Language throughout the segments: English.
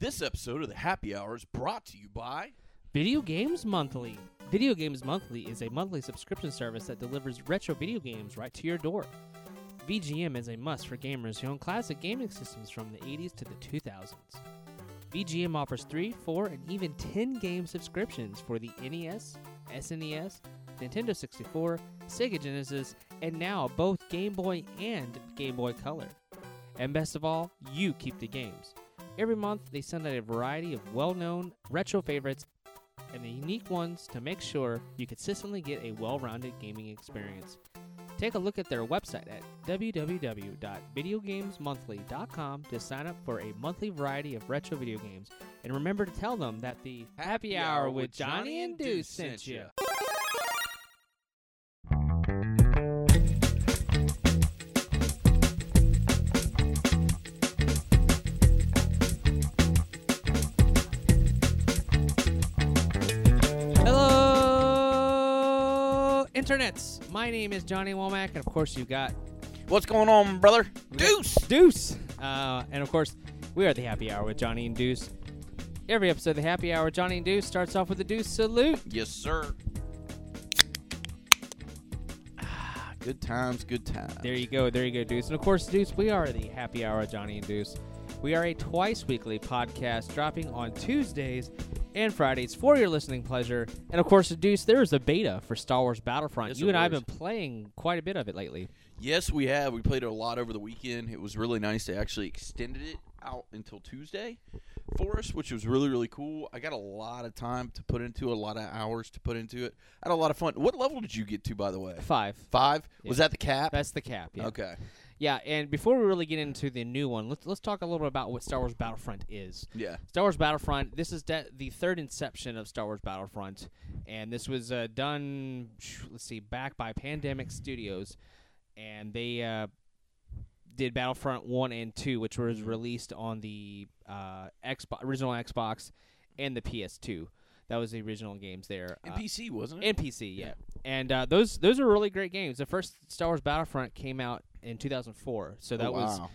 This episode of the Happy Hour is brought to you by Video Games Monthly. Video Games Monthly is a monthly subscription service that delivers retro video games right to your door. VGM is a must for gamers who own classic gaming systems from the 80s to the 2000s. VGM offers 3, 4, and even 10 game subscriptions for the NES, SNES, Nintendo 64, Sega Genesis, and now both Game Boy and Game Boy Color. And best of all, you keep the games. Every month, they send out a variety of well known retro favorites and the unique ones to make sure you consistently get a well rounded gaming experience. Take a look at their website at www.videogamesmonthly.com to sign up for a monthly variety of retro video games. And remember to tell them that the Happy Hour with Johnny and Deuce sent you. Internets. My name is Johnny Womack, and of course, you got What's going on, brother? Deuce. Deuce. Uh, and of course, we are the Happy Hour with Johnny and Deuce. Every episode of the Happy Hour, Johnny and Deuce starts off with a Deuce salute. Yes, sir. Ah, Good times, good times. There you go, there you go, Deuce. And of course, Deuce, we are the Happy Hour with Johnny and Deuce. We are a twice weekly podcast dropping on Tuesdays and Fridays for your listening pleasure. And of course, Deuce, there is a beta for Star Wars Battlefront. Yes, you and I have been playing quite a bit of it lately. Yes, we have. We played it a lot over the weekend. It was really nice. They actually extended it out until Tuesday for us, which was really, really cool. I got a lot of time to put into it, a lot of hours to put into it. I had a lot of fun. What level did you get to, by the way? Five. Five? Yeah. Was that the cap? That's the cap. Yeah. Okay. Yeah, and before we really get into the new one, let's let's talk a little bit about what Star Wars Battlefront is. Yeah. Star Wars Battlefront. This is de- the third inception of Star Wars Battlefront, and this was uh, done. Let's see, back by Pandemic Studios, and they uh, did Battlefront one and two, which was released on the uh, Xbox, original Xbox, and the PS2. That was the original games there. And Uh, PC, wasn't it? and PC, yeah. And uh, those those are really great games. The first Star Wars Battlefront came out in 2004, so that oh, was wow.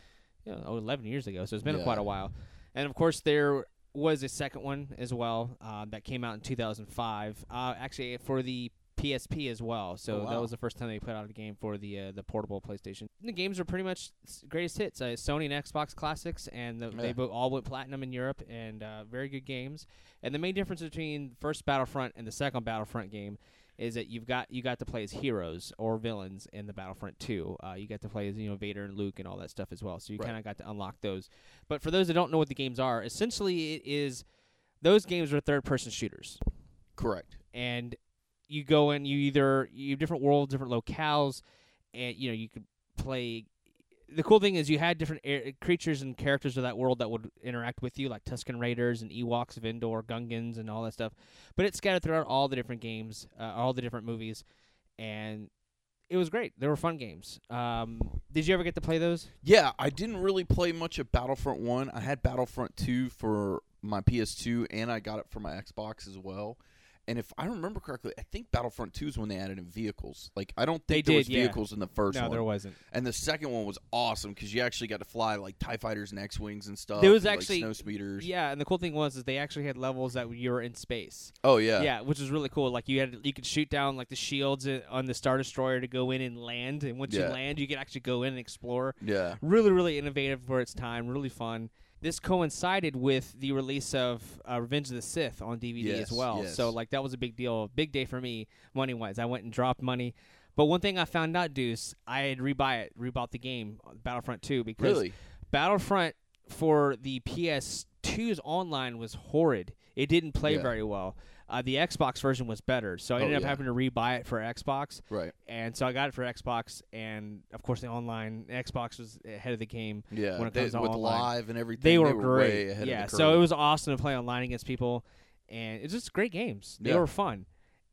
you know, 11 years ago. So it's been Yeah. quite a while. And of course, there was a second one as well uh, that came out in 2005. Uh, actually, for the PSP as well. So Oh, that was the first time they put out a game for the uh, the portable PlayStation. The games are pretty much greatest hits. Uh, Sony and Xbox classics, and the, they Yeah. both all went platinum in Europe, and uh, very good games. And the main difference between the first Battlefront and the second Battlefront game is that you've got you got to play as heroes or villains in the Battlefront 2. Uh, you got to play as you know Vader and Luke and all that stuff as well. So you Right. kind of got to unlock those. But for those that don't know what the games are, essentially it is those games are third-person shooters, Correct. and you go in. You either you have different worlds, different locales, and you know you could play. The cool thing is you had different air, creatures and characters of that world that would interact with you, like Tusken Raiders and Ewoks of Endor, Gungans, and all that stuff. But it's scattered throughout all the different games, uh, all the different movies, and it was great. They were fun games. Um, did you ever get to play those? Yeah, I didn't really play much of Battlefront 1. I had Battlefront 2 for my PS2 and I got it for my Xbox as well. And if I remember correctly, I think Battlefront 2 is when they added in vehicles. Like I don't They think there was did, yeah. vehicles in the first no, one. there wasn't. And the second one was awesome cuz you actually got to fly like TIE fighters and X-wings and stuff. There was and, like, actually- snow speeders. Yeah, and the cool thing was is they actually had levels that you were in space. Oh yeah. Yeah, which was really cool. Like you had you could shoot down like the shields on the star destroyer to go in and land, and once you land, you could actually go in and explore. Yeah. Really, really innovative for its time. Really fun. This coincided with the release of uh, Revenge of the Sith on DVD Yes, as well. yes. So like that was a big deal, big day for me money wise. I went and dropped money. But one thing I found out, Deuce, I had rebuy it, rebought the game, Battlefront 2, because Really? Battlefront for the PS2's online was horrid. It didn't play Yeah. very well. Uh, the Xbox version was better, so I Oh, ended up having to rebuy it for Xbox, Right. and so I got it for Xbox, and of course the online Xbox was ahead of the game. Yeah. When it They- comes to with online. live and everything, They were, way great, ahead yeah. So it was awesome to play online against people, and it's just great games. They Yeah. were fun.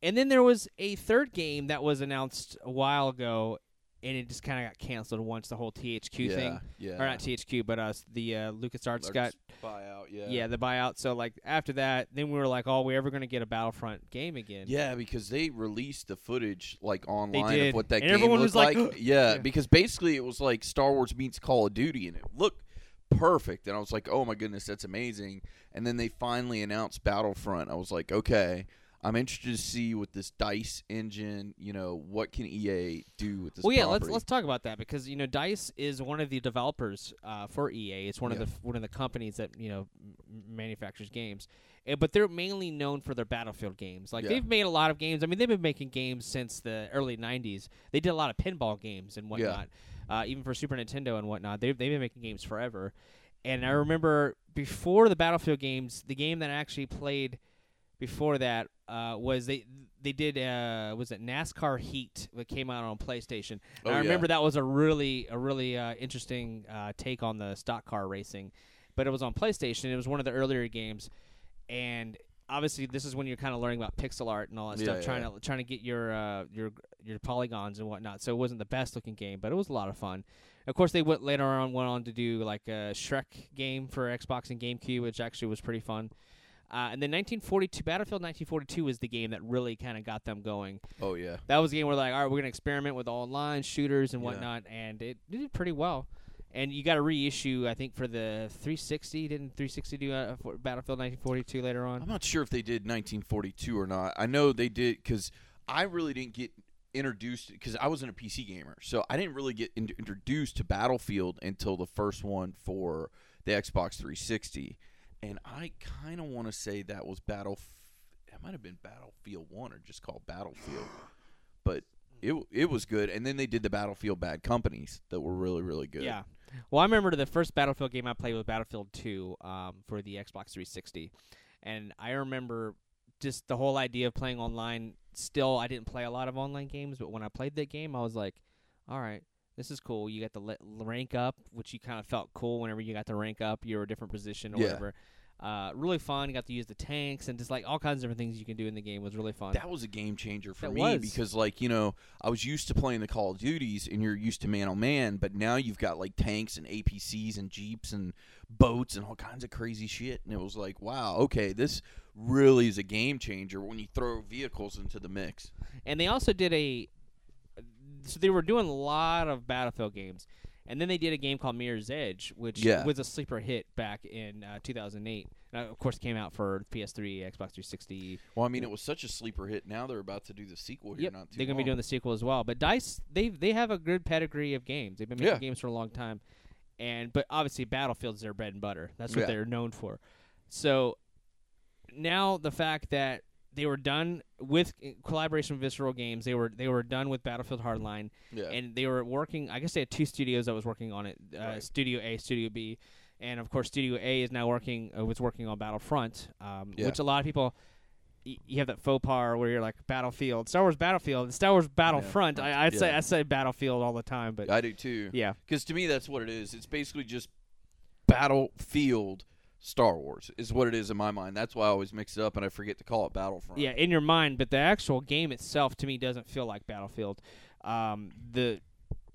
And then there was a third game that was announced a while ago, and it just kind of got canceled once the whole THQ yeah, thing, Yeah. or not THQ, but uh, the uh, LucasArts got buyout. Yeah. yeah. the buyout. So like after that, then we were like, oh, we ever going to get a Battlefront game again? Yeah, because they released the footage like online of what that And game everyone looked was like, yeah, Yeah. because basically it was like Star Wars meets Call of Duty, and it looked perfect. And I was like, oh my goodness, that's amazing. And then they finally announced Battlefront. I was like, okay, I'm interested to see with this Dice engine, you know, what can EA do with this? Well, yeah, let's let's talk about that because you know Dice is one of the developers uh, for EA. It's one Yeah. of the one of the companies that you know manufactures games, Eh, but they're mainly known for their Battlefield games. Like Yeah. they've made a lot of games. I mean, they've been making games since the early '90s. They did a lot of pinball games and whatnot, uh, even for Super Nintendo and whatnot. They've they've been making games forever. And I remember before the Battlefield games, the game that I actually played before that uh, was they they did uh, was it NASCAR Heat that came out on PlayStation. Oh, I yeah. remember that was a really a really uh, interesting uh, take on the stock car racing, but it was on PlayStation. It was one of the earlier games, and obviously this is when you're kind of learning about pixel art and all that Yeah, stuff, yeah, trying to trying to get your uh, your your polygons and whatnot. So it wasn't the best looking game, but it was a lot of fun. Of course, they went later on went on to do like a Shrek game for Xbox and GameCube, which actually was pretty fun. Uh, and then 1942, Battlefield 1942 was the game that really kind of got them going. Oh yeah. That was a game where like, all right, we're gonna experiment with online shooters and Yeah. whatnot, and it did pretty well. And you got a reissue, I think, for the 360. Didn't 360 do uh, for Battlefield 1942 later on? I'm not sure if they did 1942 or not. I know they did because I really didn't get introduced because I wasn't a PC gamer, so I didn't really get in- introduced to Battlefield until the first one for the Xbox 360, and I kind of want to say that was Battle. It might have been Battlefield One or just called Battlefield, but it it was good. And then they did the Battlefield Bad Companies that were really really good. Yeah. Well, I remember the first Battlefield game I played was Battlefield 2 um, for the Xbox 360, and I remember just the whole idea of playing online. Still, I didn't play a lot of online games, but when I played that game, I was like, "All right, this is cool." You got to rank up, which you kind of felt cool whenever you got to rank up. You're a different position or Yeah. whatever. Uh, really fun. You got to use the tanks and just like all kinds of different things you can do in the game was really fun. That was a game changer for That me was. because, like, you know, I was used to playing the Call of Duties and you're used to man on man, but now you've got like tanks and APCs and Jeeps and boats and all kinds of crazy shit. And it was like, wow, okay, this really is a game changer when you throw vehicles into the mix. and they also did a so they were doing a lot of battlefield games. And then they did a game called mirror's edge which Yeah. was a sleeper hit back in uh, 2008 and uh, of course came out for ps3 xbox 360 Well, I mean, it was such a sleeper hit. Now they're about to do the sequel here yep, not too they're gonna be doing the sequel as well. But dice they they have a good pedigree of games. They've been making Yeah. games for a long time. And but obviously battlefield's their bread and butter. That's what Yeah. they're known for. So now the fact that they were done with uh, collaboration with Visceral Games. They were they were done with Battlefield Hardline, yeah. and they were working. I guess they had two studios that was working on it: uh, Right. Studio A, Studio B, and of course Studio A is now working uh, was working on Battlefront, um, Yeah. which a lot of people. y- You have that faux pas where you're like Battlefield, Star Wars Battlefield, Star Wars Battlefront. I, I'd say I say Battlefield all the time, but I do too. yeah, Because to me, that's what it is. It's basically just Battlefield Star Wars, is what it is in my mind. That's why I always mix it up and I forget to call it Battlefront. yeah, in your mind. But the actual game itself, to me, doesn't feel like Battlefield. Um, the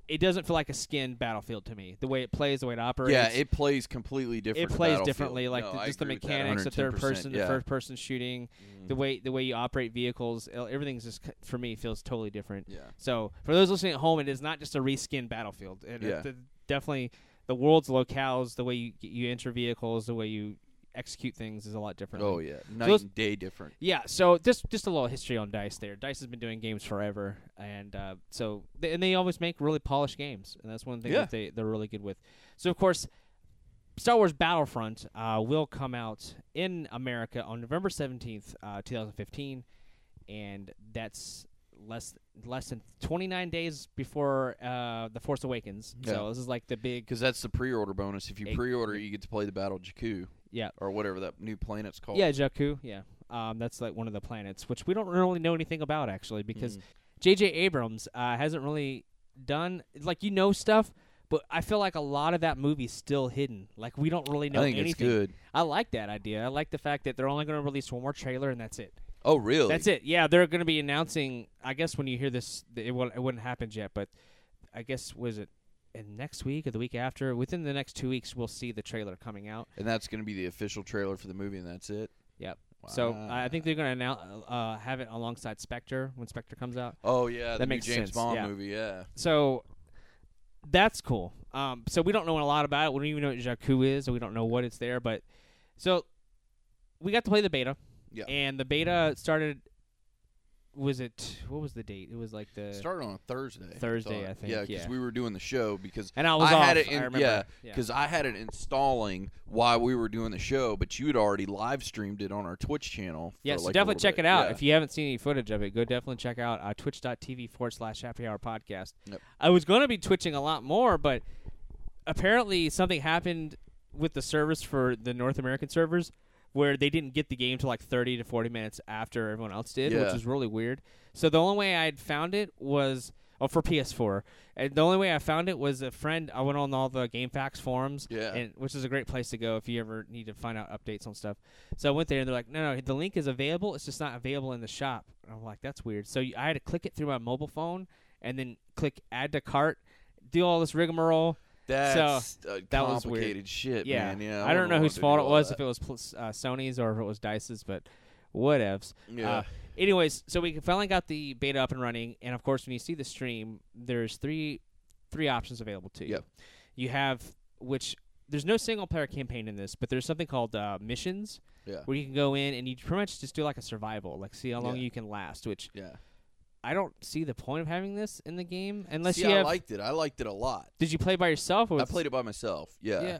it doesn't feel like a skinned Battlefield to me. The way it plays, the way it operates. Yeah, it plays completely different. it plays differently, like No, the, just the agree with that mechanics, the third 110%, person, the first person shooting, Mhm. the way the way you operate vehicles, everything's just for me feels totally different. Yeah. So for those listening at home, it is not just a reskin Battlefield. It, Yeah. it- definitely the world's locales, the way you you enter vehicles, the way you execute things is a lot different. Oh yeah, night those- and day different. Yeah, so just just a little history on Dice there. Dice has been doing games forever, and uh, so they, and they always make really polished games, and that's one thing Yeah. that they they're really good with. So of course, Star Wars Battlefront uh, will come out in America on November seventeenth, uh, two thousand fifteen, and that's less less than twenty nine days before uh, the Force Awakens. So this is like the big Because that's the pre-order bonus. If you Egg- pre-order, you get to play the Battle of Jakku yeah or whatever that new planet's called. yeah Jakku yeah. Um, that's like one of the planets, which we don't really know anything about actually, because Mm. J.J. Abrams uh, hasn't really done like you know stuff, but I feel like a lot of that movie's still hidden. Like we don't really know I think anything. it's good. I like that idea. I like the fact that they're only going to release one more trailer and that's it. Oh really? That's it. Yeah, they're going to be announcing. I guess when you hear this, it will it wouldn't happen yet, but I guess was it. And next week or the week after, within the next two weeks, we'll see the trailer coming out. And that's going to be the official trailer for the movie, and that's it. Yep. So I I think they're going to announce, uh, have it alongside Spectre when Spectre comes out. Oh yeah, the That new makes James sense, Bond yeah. movie. Yeah. so that's cool. Um, so we don't know a lot about it. We don't even know what Jakku is, so we don't know what it's there. But so we got to play the beta, Yeah. and the beta started. Was it what was the date? It was like the Started on a Thursday. Thursday, thought. I think, Yeah, because yeah. we were doing the show because and I was I off. had it in- I remember. yeah, yeah. because I had it installing while we were doing the show, but you had already live streamed it on our Twitch channel. Yeah, so like, definitely check bit. it out. Yeah. If you haven't seen any footage of it, go definitely check out uh, twitch.tv forward slash happy hour podcast. Yep. I was going to be twitching a lot more, but apparently something happened with the service for the North American servers where they didn't get the game to like 30 to 40 minutes after everyone else did, which Yeah. was really weird. So the only way I'd found it was. Oh, for PS4. And the only way I found it was a friend. I went on all the GameFAQs forums, Yeah. and which is a great place to go if you ever need to find out updates on stuff. So I went there and they're like, no, no, the link is available. It's just not available in the shop. And I'm like, that's weird. So I had to click it through my mobile phone and then click add to cart, do all this rigmarole. That's uh, that was weird. shit, yeah, man. Yeah, I, don't know whose fault it was, that. if it was uh, Sony's or if it was Dice's, but whatevs. Yeah. Uh, anyways, so we finally got the beta up and running, and of course, when you see the stream, there's three three options available to you. Yep. You have which there's no single player campaign in this, but there's something called uh, missions yeah. where you can go in and you pretty much just do like a survival, like see how long Yeah. you can last. Which Yeah. I don't see the point of having this in the game unless See, you I have. liked it. I liked it a lot. did you play by yourself? Or I was- played it by myself. Yeah. Yeah.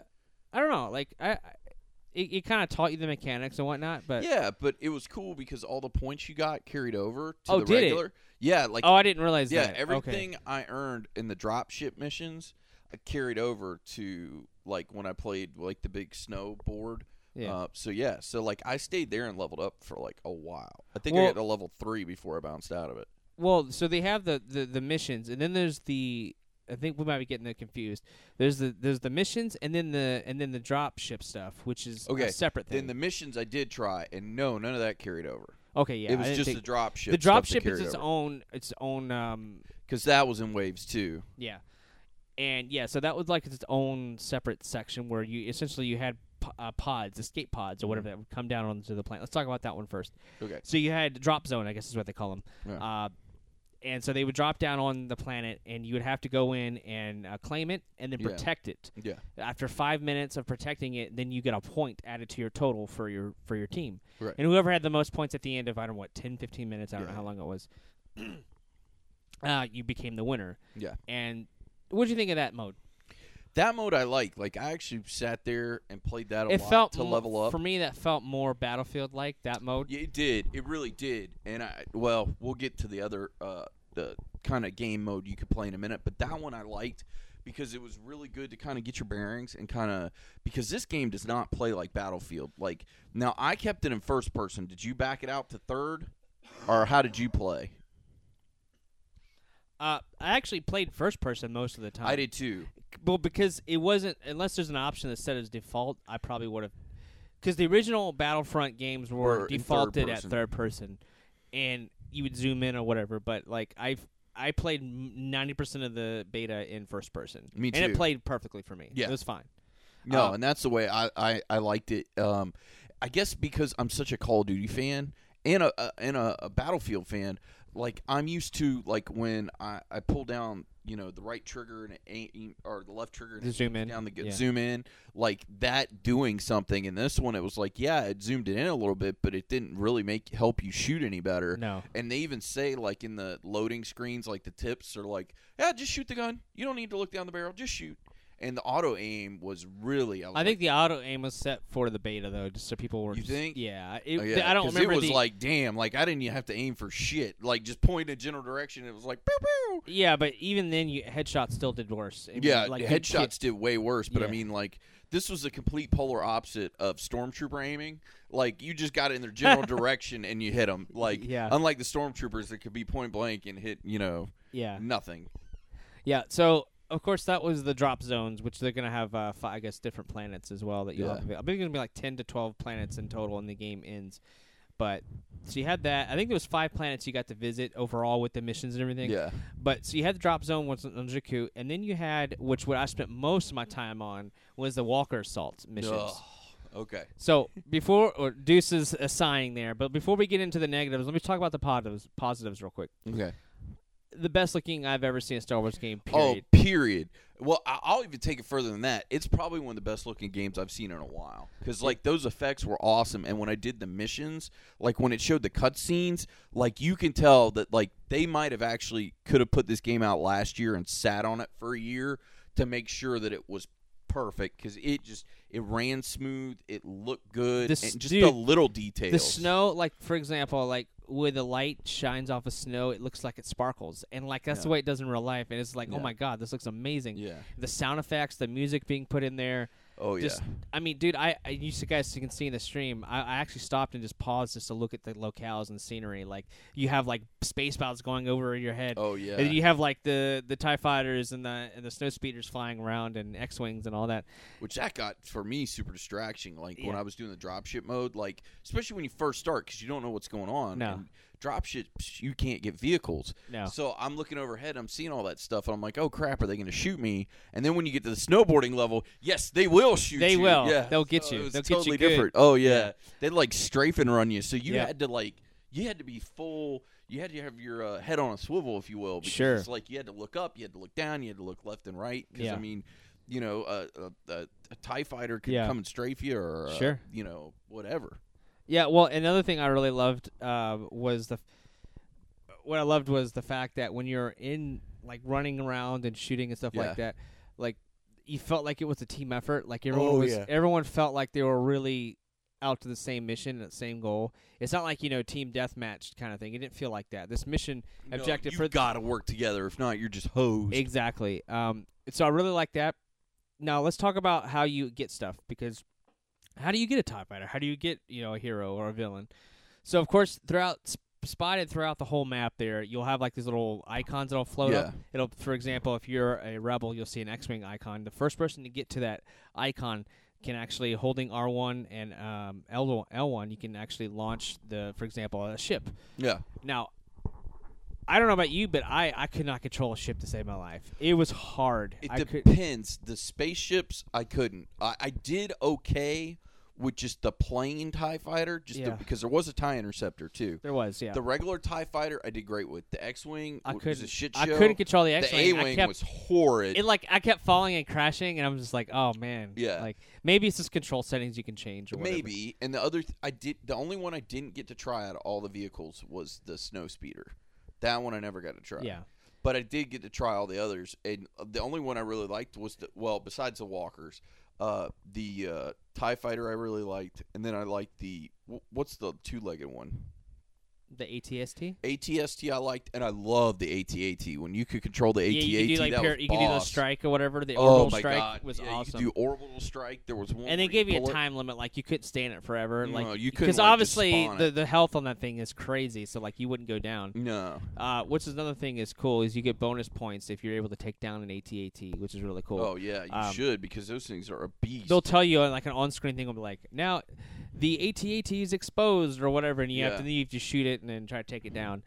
I don't know. Like I, I it, it kind of taught you the mechanics and whatnot, but Yeah, but it was cool because all the points you got carried over to Oh, the did it? regular. Yeah, like oh, I didn't realize yeah, that. Everything I earned in the drop ship missions, I carried over to like when I played like the big snowboard. Yeah. Uh, so yeah, so like I stayed there and leveled up for like a while. I think I Well- got to level three before I bounced out of it. Well, so they have the, the, the missions, and then there's the. I think we might be getting it confused. There's the there's the missions, and then the and then the drop ship stuff, which is Okay, a separate thing. Then the missions I did try, and no, none of that carried over. okay, yeah, it was just the drop ship. the drop ship is its own its own um because that was in waves too. yeah, and yeah, so that was like its own separate section where you essentially you had uh, pods, escape pods or whatever that would come down onto the planet. Let's talk about that one first. Okay. So you had drop zone, I guess is what they call them. Yeah. Uh, and so they would drop down on the planet, and you would have to go in and uh, claim it and then Yeah. protect it. Yeah. After five minutes of protecting it, then you get a point added to your total for your for your team. Right. And whoever had the most points at the end of I don't know what 10, 15 minutes, I don't Yeah. know how long it was, uh, you became the winner. Yeah. And what do you think of that mode? That mode I like. Like I actually sat there and played that a it lot felt to level up. for me. That felt more Battlefield like that mode. Yeah, it did. It really did. And I well, we'll get to the other uh the kind of game mode you could play in a minute, but that one I liked because it was really good to kind of get your bearings and kind of because this game does not play like Battlefield. Like now I kept it in first person. Did you back it out to third? Or how did you play? Uh, I actually played first person most of the time. I did too. Well, because it wasn't unless there's an option that's set as default, I probably would have. Because the original Battlefront games were, Were in third defaulted at third person, and you would zoom in or whatever. But like I, I played ninety percent of the beta in first person, Me too. and it played perfectly for me. Yeah. it was fine. No, Uh, and that's the way I, I, I liked it. Um, I guess because I'm such a Call of Duty fan and a, a and a, a Battlefield fan, like I'm used to like when I, I pull down you know the right trigger and aim or the left trigger and zoom in, down the yeah. zoom in like that doing something. in this one it was like yeah it zoomed it in a little bit, but it didn't really make help you shoot any better. No, And they even say like in the loading screens, like the tips are like, yeah, just shoot the gun. You don't need to look down the barrel. Just shoot. And the auto aim was really. I, was I like, think the auto aim was set for the beta though, just so people were. You just- think? Yeah, oh, it, Oh, yeah, I don't remember It was the. like, damn, like I didn't even have to aim for shit. Like just point in a general direction. It was like, pew pew. yeah, but even then, you headshots still did worse. I mean, Yeah, like headshots did way worse. But I mean, like this was the complete polar opposite of stormtrooper aiming. Like you just got it in their general direction and you hit them. Like Yeah. unlike the stormtroopers that could be point blank and hit, you know, Yeah, nothing. Yeah, so of course that was the drop zones, which they're gonna have, uh, fi I guess, different planets as well. That you'll Yeah. have. I think it's gonna be like ten to twelve planets in total, and the game ends. But so you had that. I think there was five planets you got to visit overall with the missions and everything. Yeah. But so you had the drop zone was on Jakku, and then you had, which what I spent most of my time on was the Walker Assault missions. Ugh. Okay. So before or Deuce is assigning there, but before we get into the negatives, let me talk about the positives. Positives real quick. Okay. The best looking I've ever seen a Star Wars game. Oh, Period. period. Well, I- I'll even take it further than that. It's probably one of the best looking games I've seen in a while. Because like those effects were awesome, and when I did the missions, like when it showed the cutscenes, like you can tell that like they might have actually could have put this game out last year and sat on it for a year to make sure that it was perfect. Because it just it ran smooth, it looked good, This- and just dude, the little details. The snow, like for example, like where the light shines off of snow, it looks like it sparkles, and like that's the way it does in real life. And it's like, oh my god, this looks amazing. Yeah. The sound effects, the music being put in there. Oh just, yeah. I mean, dude, I, I used to guys you can see in the stream. I, I actually stopped and just paused just to look at the locales and scenery. Like you have like space boats going over your head. Oh yeah. And you have like the the Tie Fighters and the and the snow speeders flying around and X wings and all that. which that got for me super distraction like when i was doing the dropship mode like especially when you first start because you don't know what's going on No. And dropship you can't get vehicles No. so i'm looking overhead i'm seeing all that stuff and i'm like oh crap are they going to shoot me and then when you get to the snowboarding level yes they will shoot They you will. yeah They'll get So you. it was They'll get you totally good. different oh yeah, Yeah. they'd like strafe and run you so you Yeah. had to like you had to be full you had to have your uh, head on a swivel if you will because Sure. it's like you had to look up you had to look down you had to look left and right because Yeah. i mean you know, a, a, a, a Tie Fighter could Yeah. come and strafe you, or uh, Sure. you know, whatever. Yeah, well, another thing I really loved uh, was the what I loved was the fact that when you're in like running around and shooting and stuff Yeah. like that, like you felt like it was a team effort. Like everyone Oh, was, yeah. everyone felt like they were really out to the same mission and the same goal. It's not like you know team deathmatch kind of thing. It didn't feel like that. This mission objective you for got to work together. If not, you're just hosed. Exactly. Um, so I really like that. Now let's talk about how you get stuff because how do you get a TIE fighter? How do you get you know a hero or a villain? So of course throughout sp- spotted throughout the whole map there, you'll have like these little icons that'll float Yeah. up. It'll, for example, if you're a rebel, you'll see an X-wing icon. The first person to get to that icon can actually holding R1 and um, L L1, you can actually launch the, for example, a ship. yeah. Now, I don't know about you, but I, I could not control a ship to save my life. It was hard. It I could, depends. The spaceships, I couldn't. I, I did okay with just the plain Tie Fighter, just the- because there was a Tie Interceptor too. there was, yeah. The regular Tie Fighter, I did great with. The X-wing I was a shit show. I couldn't control the The X-wing. I A-wing was horrid. it like I kept falling and crashing, and I'm just like, oh man. Yeah. Like maybe it's just control settings you can change. Or whatever. Maybe. And the other, th- I did. The only one I didn't get to try out of all the vehicles was the Snow Speeder. That one I never got to try. Yeah. But I did get to try all the others, and uh, the only one I really liked was the well, besides the Walkers, uh, the uh, Tie Fighter I really liked, and then I liked the what's the two-legged one? The ATST. ATST I liked, and I loved the ATAT when you could control the ATAT. yeah, you could do like that par- you could do the boss. strike or whatever. The Oh orbital my strike god, was yeah, awesome. You could do orbital strike. There was one, and they gave you a time limit, like you couldn't stay in it forever. No, like you couldn't, like, just obviously spawn the the health on that thing is crazy, so like you wouldn't go down. No. Uh, which is another thing is cool is you get bonus points if you're able to take down an ATAT, which is really cool. Oh yeah, you Um, should because those things are a beast. They'll tell you uh, like an on-screen thing will be like, now the ATAT is exposed or whatever, and you have to then you have to shoot it and then try to take it down.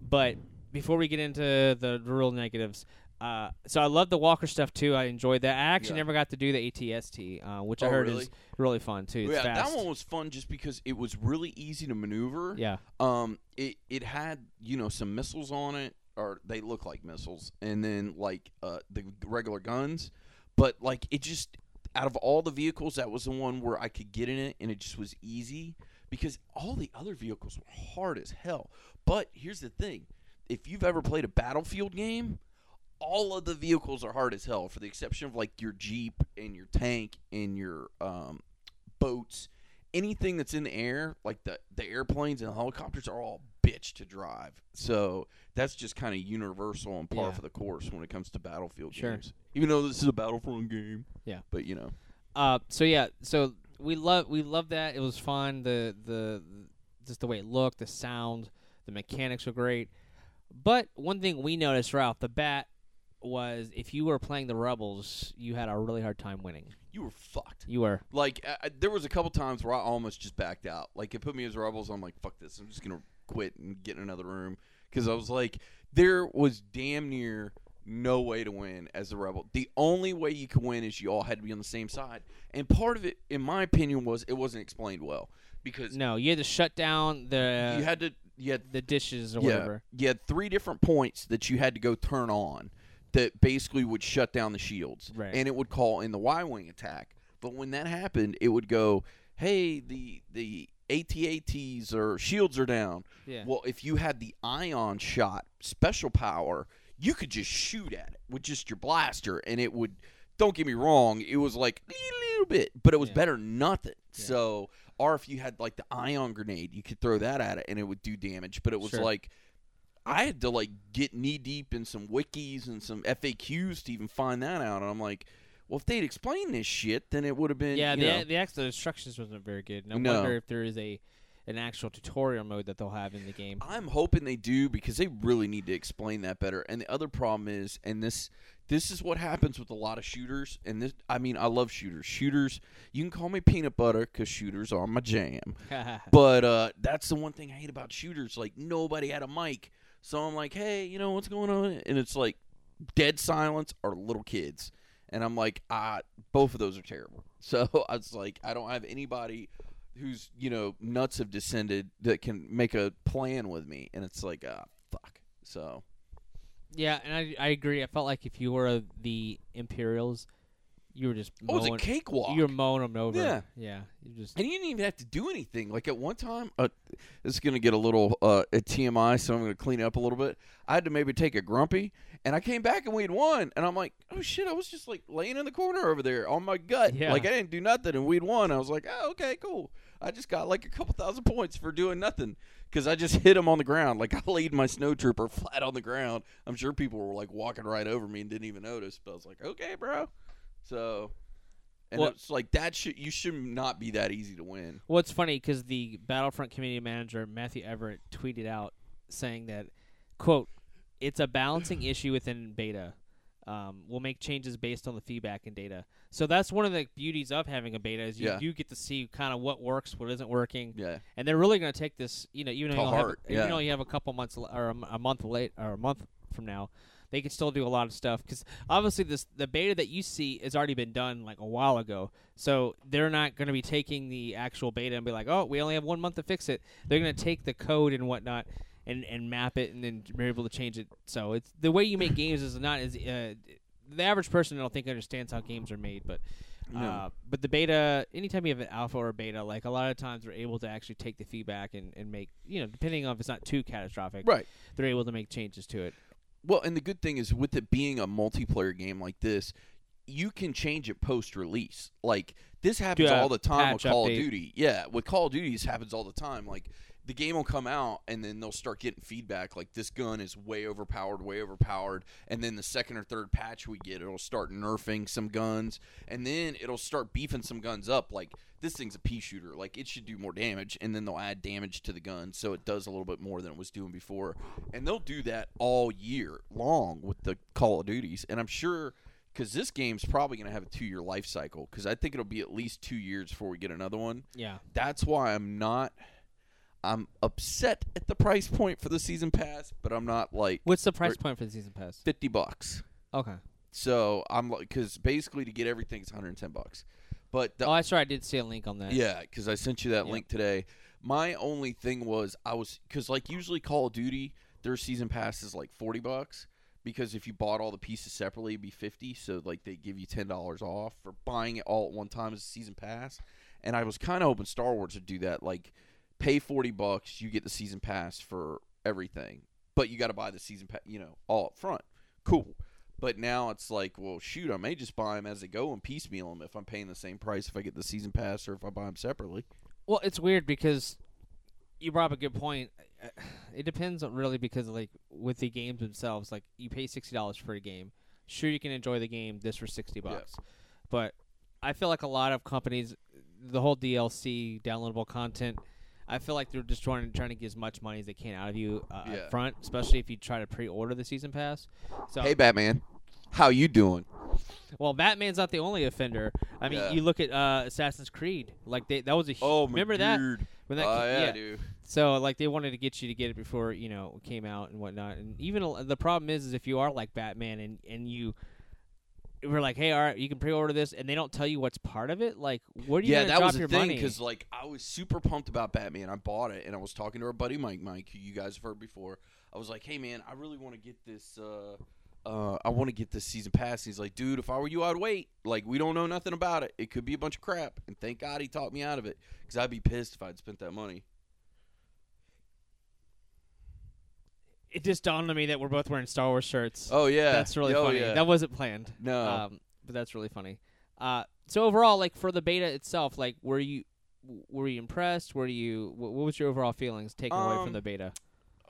But before we get into the, real negatives, uh, so I love the Walker stuff too. I enjoyed that. I actually Yeah. never got to do the ATST, uh, which I Oh, heard really? is really fun too. It's yeah, fast. that one was fun just because it was really easy to maneuver. yeah, Um, it it had you know some missiles on it, or they look like missiles, and then like uh the regular guns, but like it just out of all the vehicles, that was the one where I could get in it, and it just was easy because all the other vehicles were hard as hell. But here's the thing: if you've ever played a battlefield game. All of the vehicles are hard as hell, for the exception of like your jeep and your tank and your um, boats anything that's in the air, like the the airplanes and the helicopters, are all bitch to drive. So that's just kind of universal and par Yeah. for the course when it comes to battlefield Sure. games. Even though this is a Battlefront game. Yeah. But you know, Uh, so yeah, so we love we love that. It was fun. The the just the way it looked, the sound, the mechanics were great. But one thing we noticed right off the bat was if you were playing the rebels, you had a really hard time winning. you were fucked. You were Like I, I- there was a couple times where I almost just backed out. Like it put me as rebels. I'm like, fuck this. I'm just gonna quit and get in another room because I was like, there was damn near no way to win as a rebel. The only way you could win is you all had to be on the same side. And part of it, in my opinion, was it wasn't explained well because no. You had to shut down the. you had to You had the dishes or yeah, whatever. you had three different points that you had to go turn on that basically would shut down the shields, Right. and it would call in the Y wing attack. But when that happened, it would go, "Hey, the the ATATs or shields are down." Yeah. Well, if you had the ion shot special power, you could just shoot at it with just your blaster, and it would. Don't get me wrong; it was like a little bit, but it was Yeah. better than nothing. Yeah. So, or if you had like the ion grenade, you could throw that at it, and it would do damage. But it was Sure. like I had to like get knee deep in some wikis and some FAQs to even find that out, and I'm like. Well, if they'd explained this shit, then it would have been. yeah, you the know, the actual instructions wasn't very good. No, No. wonder if there is a an actual tutorial mode that they'll have in the game. I'm hoping they do because they really need to explain that better. And the other problem is, and this this is what happens with a lot of shooters. And this, I mean, I love shooters. Shooters, you can call me peanut butter because shooters are my jam. But uh, that's the one thing I hate about shooters. Like nobody had a mic, so I'm like, hey, you know what's going on? And it's like dead silence or little kids. And I'm like, ah, both of those are terrible. So I was like, I don't have anybody who's you know nuts have descended that can make a plan with me. And it's like, ah, fuck. So yeah, and I I agree. I felt like if you were the Imperials, you were just oh, it's a mowing, cakewalk. you were mowing them over. Yeah. yeah. You just And you didn't even have to do anything. Like at one time, uh, this is going to get a little uh, at TMI, so I'm going to clean it up a little bit. I had to maybe take a grumpy, and I came back and we had won. And I'm like, oh shit, I was just like laying in the corner over there on my gut. Yeah. Like I didn't do nothing, and we'd won. I was like, oh, okay, cool. I just got like a couple thousand points for doing nothing because I just hit him on the ground. Like I laid my snow trooper flat on the ground. I'm sure people were like walking right over me and didn't even notice. But I was like, okay, bro. So. And Well- it's like that should you should not be that easy to win. Well, it's funny because the Battlefront community manager Matthew Everett tweeted out saying that, "quote It's a balancing issue within beta. Um, we'll make changes based on the feedback and data. So that's one of the beauties of having a beta is you Yeah. do get to see kind of what works, what isn't working, Yeah. and they're really going to take this. You know, even though you have, heart, even though you have a couple months l- or a, m- a month late or a month from now, they can still do a lot of stuff because obviously this the beta that you see has already been done like a while ago. So they're not going to be taking the actual beta and be like, oh, we only have one month to fix it. They're going to take the code and whatnot. And, and map it and then be able to change it. So it's the way you make games is not as uh, the average person I don't think understands how games are made, but No. uh, but the beta, anytime you have an alpha or a beta, like a lot of times they're able to actually take the feedback and, and make, you know, depending on if it's not too catastrophic, Right. they're able to make changes to it. Well, and the good thing is with it being a multiplayer game like this, you can change it post release. Like this happens all the time with Call update. of Duty. Yeah, with Call of Duty, this happens all the time. Like the game will come out and then they'll start getting feedback like this gun is way overpowered, way overpowered, and then the second or third patch we get, it'll start nerfing some guns, and then it'll start beefing some guns up. Like this thing's a pea shooter, like it should do more damage, and then they'll add damage to the gun so it does a little bit more than it was doing before, and they'll do that all year long with the Call of Duties, and I'm sure. Because this game's probably going to have a two-year life cycle. Because I think it'll be at least two years before we get another one Yeah. that's why I'm not. I'm upset at the price point for the season pass, but I'm not like What's the price point for the season pass? fifty bucks. Okay. So I'm like, because basically to get everything is 110 bucks. But the, oh, that's right. I did see a link on that. yeah, because I sent you that link today. My only thing was I was because like usually Call of Duty their season pass is like 40 bucks because if you bought all the pieces separately it'd be 50 so like they give you $10 off for buying it all at one time as a season pass and I was kind of hoping Star Wars would do that like pay 40 bucks you get the season pass for everything but you got to buy the season pass you know all up front cool but now it's like well shoot I may just buy them as they go and piecemeal them if I'm paying the same price if I get the season pass or if I buy them separately Well, it's weird because you brought up a good point. It depends on really because like with the games themselves, like you pay sixty dollars for a game. Sure, you can enjoy the game this for sixty Yeah. bucks, but I feel like a lot of companies, the whole DLC downloadable content. I feel like they're just trying trying to get as much money as they can out of you uh, Yeah. up front, especially if you try to pre-order the season pass. So, Hey, Batman. How you doing? well, Batman's not the only offender. I mean, Yeah. you look at uh, Assassin's Creed, like they that was a Oh, remember that dude. when that oh, ca- yeah, dude. So like they wanted to get you to get it before you know came out and whatnot. And even the problem is, is if you are like Batman and and you we're like, hey, all right, you can pre-order this, and they don't tell you what's part of it. Like, what are you yeah, that was the thing because like I was super pumped about Batman. I bought it, and I was talking to our buddy Mike. Mike, who you guys have heard before. I was like, "Hey man, I really want to get this. Uh, uh, I want to get this season pass." And he's like, "Dude, if I were you, I'd wait. Like, we don't know nothing about it. It could be a bunch of crap." And thank God he talked me out of it because I'd be pissed if I'd spent that money. It just dawned on me that we're both wearing Star Wars shirts. Oh yeah, that's really oh, funny. Yeah. That wasn't planned. no, Um, but that's really funny. Uh, so overall, like for the beta itself, like were you were you impressed? Were you what, what was your overall feelings taken away Um, from the beta?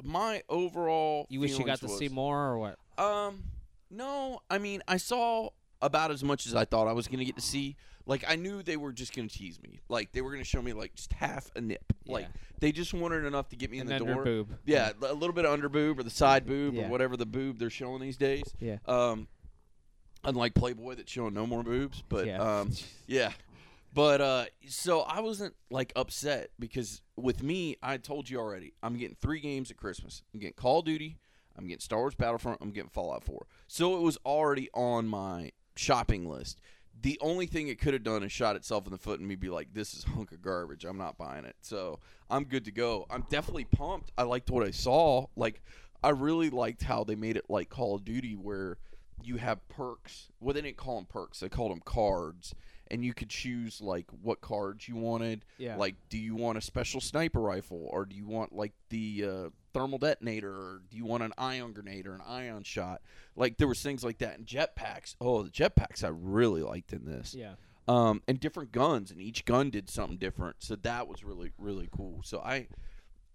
my overall. You wish you got to feelings see more or what? Um, no. I mean, I saw about as much as I thought I was going to get to see. Like, I knew they were just going to tease me. Like, they were going to show me like just half a nip. Like, they just wanted enough to get me and in the door. boob. Yeah, a little bit of under boob or the side boob Yeah. or whatever the boob they're showing these days. Yeah. Um, unlike Playboy that's showing no more boobs, but yeah. um, yeah. But uh, so I wasn't like upset because with me, I told you already, I'm getting three games at Christmas. I'm getting Call of Duty, I'm getting Star Wars Battlefront, I'm getting Fallout 4. So it was already on my shopping list. The only thing it could have done is shot itself in the foot and me be like, "This is hunk of garbage. I'm not buying it." So I'm good to go. I'm definitely pumped. I liked what I saw. Like, I really liked how they made it like Call of Duty, where you have perks. Well, they didn't call them perks; they called them cards, and you could choose like what cards you wanted. yeah. Like, do you want a special sniper rifle, or do you want like the uh, thermal detonator, or do you want an ion grenade or an ion shot? Like, there was things like that, and jetpacks. Oh, the jetpacks I really liked in this. yeah. Um, and different guns, and each gun did something different. So that was really really cool. So I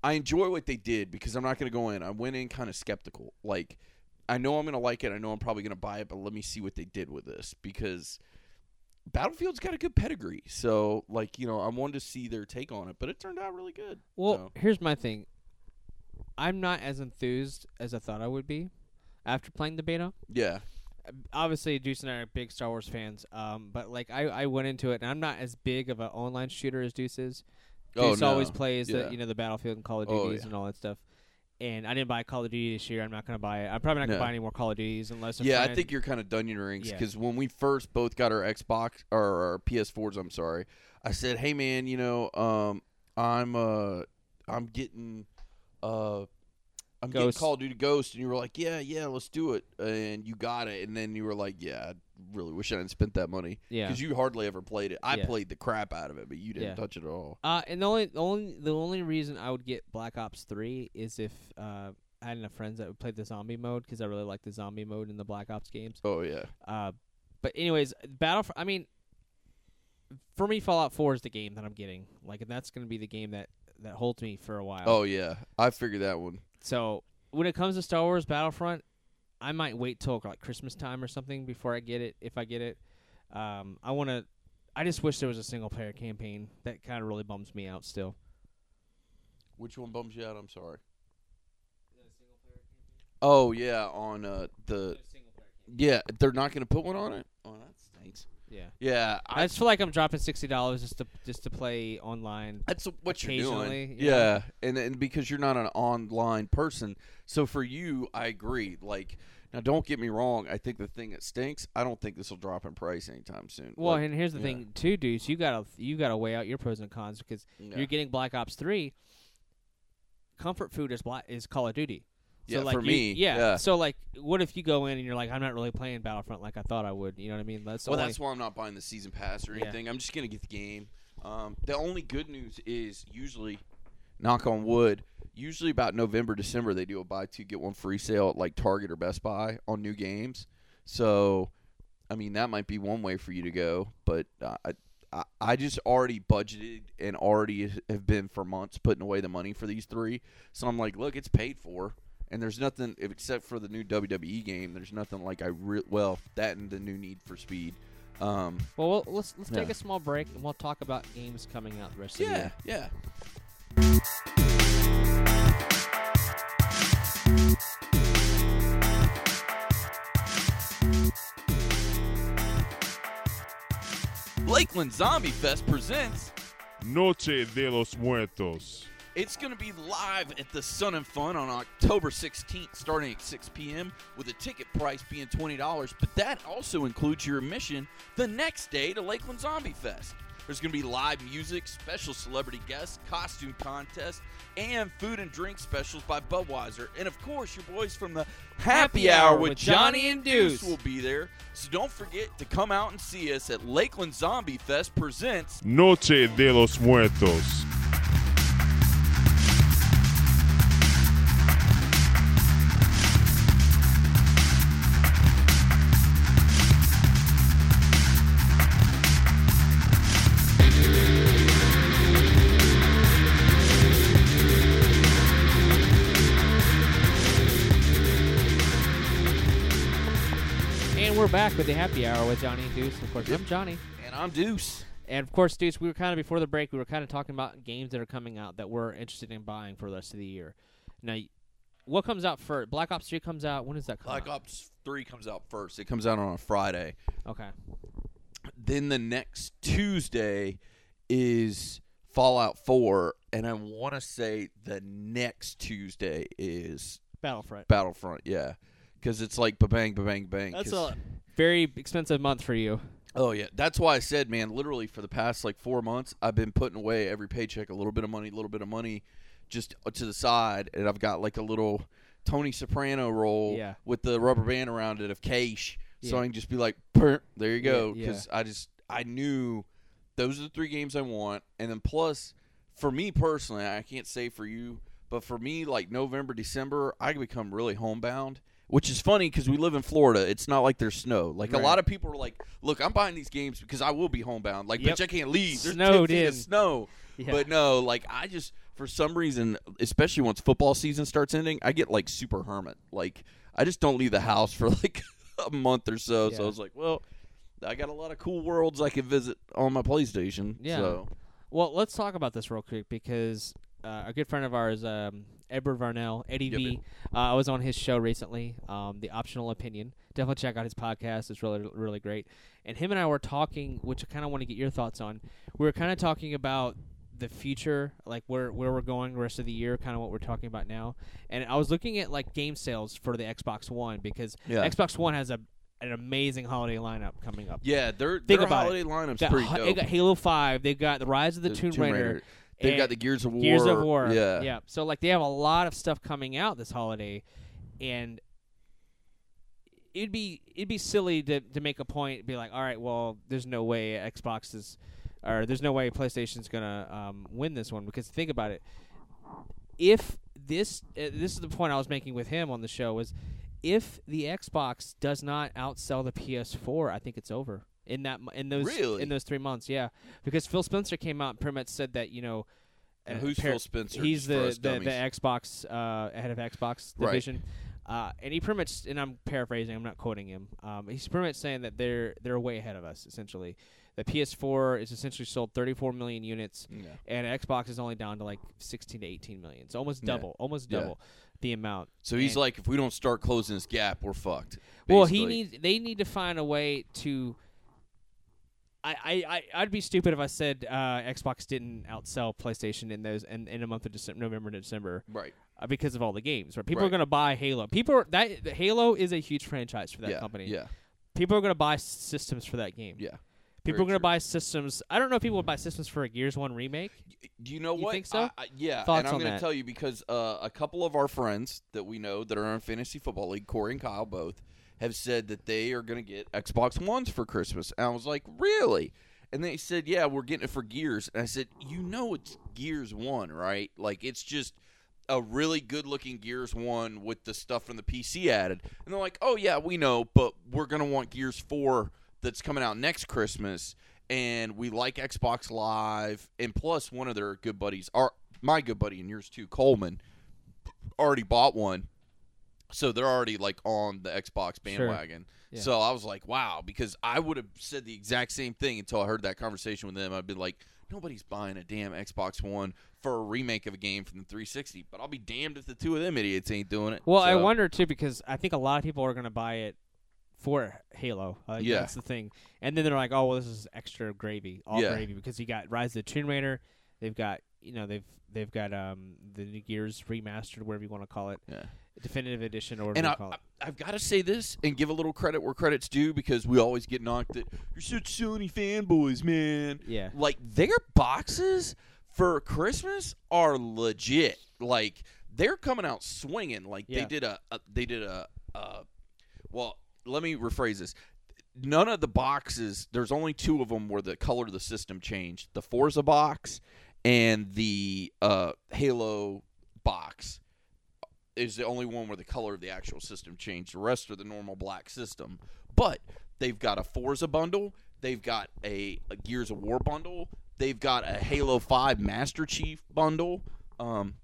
I enjoy what they did because I'm not going to go in. I went in kind of skeptical. Like, I know I'm going to like it. I know I'm probably going to buy it, but let me see what they did with this because Battlefield's got a good pedigree. So, like, you know, I wanted to see their take on it, but it turned out really good. Well, So- here's my thing. I'm not as enthused as I thought I would be after playing the beta. Yeah. Obviously, Deuce and I are big Star Wars fans, um, but like I, I went into it, and I'm not as big of an online shooter as Deuce is. Oh, Deuce always plays Yeah. the you know the Battlefield and Call of Oh, yeah. and all that stuff. And I didn't buy Call of Duty this year. I'm not gonna buy it. I'm probably not gonna No. buy any more Call of Duties unless Yeah, I think you're kind of done your rings Yeah. because when we first both got our Xbox or our PS4s, I'm sorry, I said, "Hey man, you know, um, I'm uh, I'm getting uh, I'm Ghost. getting Call of Duty Ghost," and you were like, "Yeah, yeah, let's do it," and you got it, and then you were like, "Yeah, I really wish I hadn't spent that money yeah. because you hardly ever played it. I Yeah. played the crap out of it, but you didn't Yeah. touch it at all." Uh, and the only, the only, the only reason I would get Black Ops Three is if uh, I had enough friends that would play the zombie mode because I really like the zombie mode in the Black Ops games. Oh yeah, Uh, but anyways, Battle. I mean, for me, Fallout Four is the game that I'm getting. Like, and that's gonna be the game that that holds me for a while. oh yeah, I figured that one. So when it comes to Star Wars Battlefront, I might wait till like Christmas time or something before I get it. If I get it, um, I want to. I just wish there was a single player campaign. That kind of really bums me out still. Which one bums you out? I'm sorry. Oh yeah, on uh, the yeah, they're not going to put one on it. Oh, that stinks. Yeah. Yeah, I just feel like I'm dropping sixty dollars just to just to play online. That's what you're Occasionally, doing. yeah. Yeah, and and because you're not an online person, so for you, I agree. Like now, don't get me wrong. I think the thing that stinks. I don't think this will drop in price anytime soon. Well, Like, and here's the yeah. thing too, Deuce. You gotta you gotta weigh out your pros and cons because yeah. you're getting Black Ops Three. Comfort food is Black is Call of Duty. So like for you- me, yeah. yeah. So like, what if you go in and you're like, I'm not really playing Battlefront like I thought I would. You know what I mean? That's well, only- that's why I'm not buying the season pass or Yeah. anything. I'm just gonna get the game. Um, the only good news is usually, knock on wood, usually about November, December they do a buy two get one free sale at like Target or Best Buy on new games. So, I mean that might be one way for you to go, but uh, I. I, I just already budgeted and already have been for months putting away the money for these three. So I'm like, look, it's paid for, and there's nothing except for the new WWE game. There's nothing like I re- well that and the new Need for Speed. Um, Well, well let's let's take a small break and we'll talk about games coming out the rest of the yeah, year. yeah. Lakeland Zombie Fest presents Noche de los Muertos. It's going to be live at the Sun and Fun on October 16th, starting at 6 p.m., with a ticket price being $20. But that also includes your admission the next day to Lakeland Zombie Fest. There's going to be live music, special celebrity guests, costume contest, and food and drink specials by Budweiser. And of course, your boys from the Happy, Happy Hour Hour with with Johnny, Johnny and and Deuce Deuce. will be there. So don't forget to come out and see us at Lakeland Zombie Fest presents Noche de los Muertos. We're back with the happy hour with Johnny and Deuce. Of course. I'm Johnny. and I'm Deuce. And of course, Deuce, we were kind of before the break, we were kind of talking about games that are coming out that we're interested in buying for the rest of the year. Now, what comes out first? Black Ops 3 comes out. When does that come Black out? Ops 3 comes out first. It comes out on a Friday. Okay. Then the next Tuesday is Fallout 4, and I want to say the next Tuesday is Battlefront. Battlefront, yeah. Because it's like ba-bang, ba-bang, bang. That's 'cause- a very expensive month for you. Oh yeah, that's why I said, man. Literally for the past like four months, I've been putting away every paycheck a little bit of money, a little bit of money, just uh, to the side, and I've got like a little Tony Soprano roll Yeah. with the rubber band around it of cash, so Yeah. I can just be like, there you go. Yeah, yeah. Because I just I knew those are the three games I want, and then plus for me personally, I can't say for you, but for me, like November, December, I become really homebound. Which is funny because we live in Florida. It's not like there's snow. Like a lot of people are like, "Look, I'm buying these games because I will be homebound. Like, Yep. bitch, I can't leave. There's Snowed 10 feet in. snow." Yeah. But no, like I just for some reason, especially once football season starts ending, I get like super hermit. Like I just don't leave the house for like a month or so. So I was like, well, I got a lot of cool worlds I can visit on my PlayStation. Yeah. So Well, let's talk about this real quick because uh, a good friend of ours, um, Edward Varnell, Eddie Yep, V, uh, I was on his show recently, um, The Optional Opinion. Definitely check out his podcast. It's really, really great. And him and I were talking, which I kind of want to get your thoughts on. We were kind of talking about the future, like where where we're going the rest of the year, kind of what we're talking about now. And I was looking at like game sales for the Xbox One because Yeah. Xbox One has a an amazing holiday lineup coming up. yeah, their Think their about holiday lineup's Got, pretty H- they got Halo Five. They've got the Rise of the, Tomb, Raider. They've and got the Gears of War. Gears of War. Yeah. yeah. So like they have a lot of stuff coming out this holiday, and it'd be it'd be silly to to make a point, be like, all right, well, there's no way Xbox is, or there's no way PlayStation's gonna um, win this one because think about it. If this uh, this is the point I was making with him on the show was, if the Xbox does not outsell the PS4, I think it's over. In that, in those, Really? in those three months, yeah, because Phil Spencer came out and pretty much said that you know, And uh, who's par- Phil Spencer? He's the, the the? Xbox uh, head of Xbox Right. division, uh, and he pretty much and I'm paraphrasing, I'm not quoting him. Um, he's pretty much saying that they're they're way ahead of us. Essentially, the PS4 is essentially sold 34 million units, Yeah. and Xbox is only down to like 16 to 18 million. It's almost Yeah. double, almost Yeah. double the amount. So he's And- like, if we don't start closing this gap, we're fucked. well, he needs. They need to find a way to. I, I, I'd be stupid if I said uh, Xbox didn't outsell PlayStation in those in, in a month of December, November and December right. uh, because of all the games. Right? People are going to buy Halo. People are, that the Halo is a huge franchise for that yeah. company. Yeah. People are going to buy systems for that game. Yeah. People very are going to buy systems. I don't know if people would buy systems for a Gears One remake. Do you know You what? think so? I, I, yeah, Thoughts and I'm going to tell you because uh, a couple of our friends that we know that are in fantasy football league, Corey and Kyle both, have said that they are going to get Xbox Ones for Christmas. And I was like, really? And they said, yeah, we're getting it for Gears. And I said, you know, it's Gears One, right? Like it's just a really good looking Gears One with the stuff from the PC added. And they're like, oh yeah, we know, but we're going to want Gears Four that's coming out next Christmas and we like Xbox Live, and plus one of their good buddies, our my good buddy and yours too, Coleman, already bought one, so they're already like on the Xbox Sure. bandwagon. Yeah. So I was like, wow, because I would have said the exact same thing until I heard that conversation with them. I'd been like, nobody's buying a damn Xbox One for a remake of a game from the 360, but I'll be damned if the two of them idiots ain't doing it. Well, I wonder too because I think a lot of people are going to buy it for Halo. Uh, Yeah. that's the thing. And then they're like, "Oh, well, this is extra gravy, all Yeah. gravy," because you got Rise of the Tomb Raider, They've got you know they've they've got um the new Gears remastered, whatever you want to call it, Yeah. Definitive edition, or And I, call it. I, I've got to say this and give a little credit where credit's due because we always get knocked that you're such Sony fanboys, man. Yeah. Like their boxes for Christmas are legit. Like they're coming out swinging. Like they did a, a they did a, uh, well, let me rephrase this. None of the boxes. There's only two of them where the color of the system changed: the Forza box and the uh, Halo box is the only one where the color of the actual system changed. The rest are the normal black system. But they've got a Forza bundle, they've got a, a Gears of War bundle, they've got a Halo 5 Master Chief bundle. Um,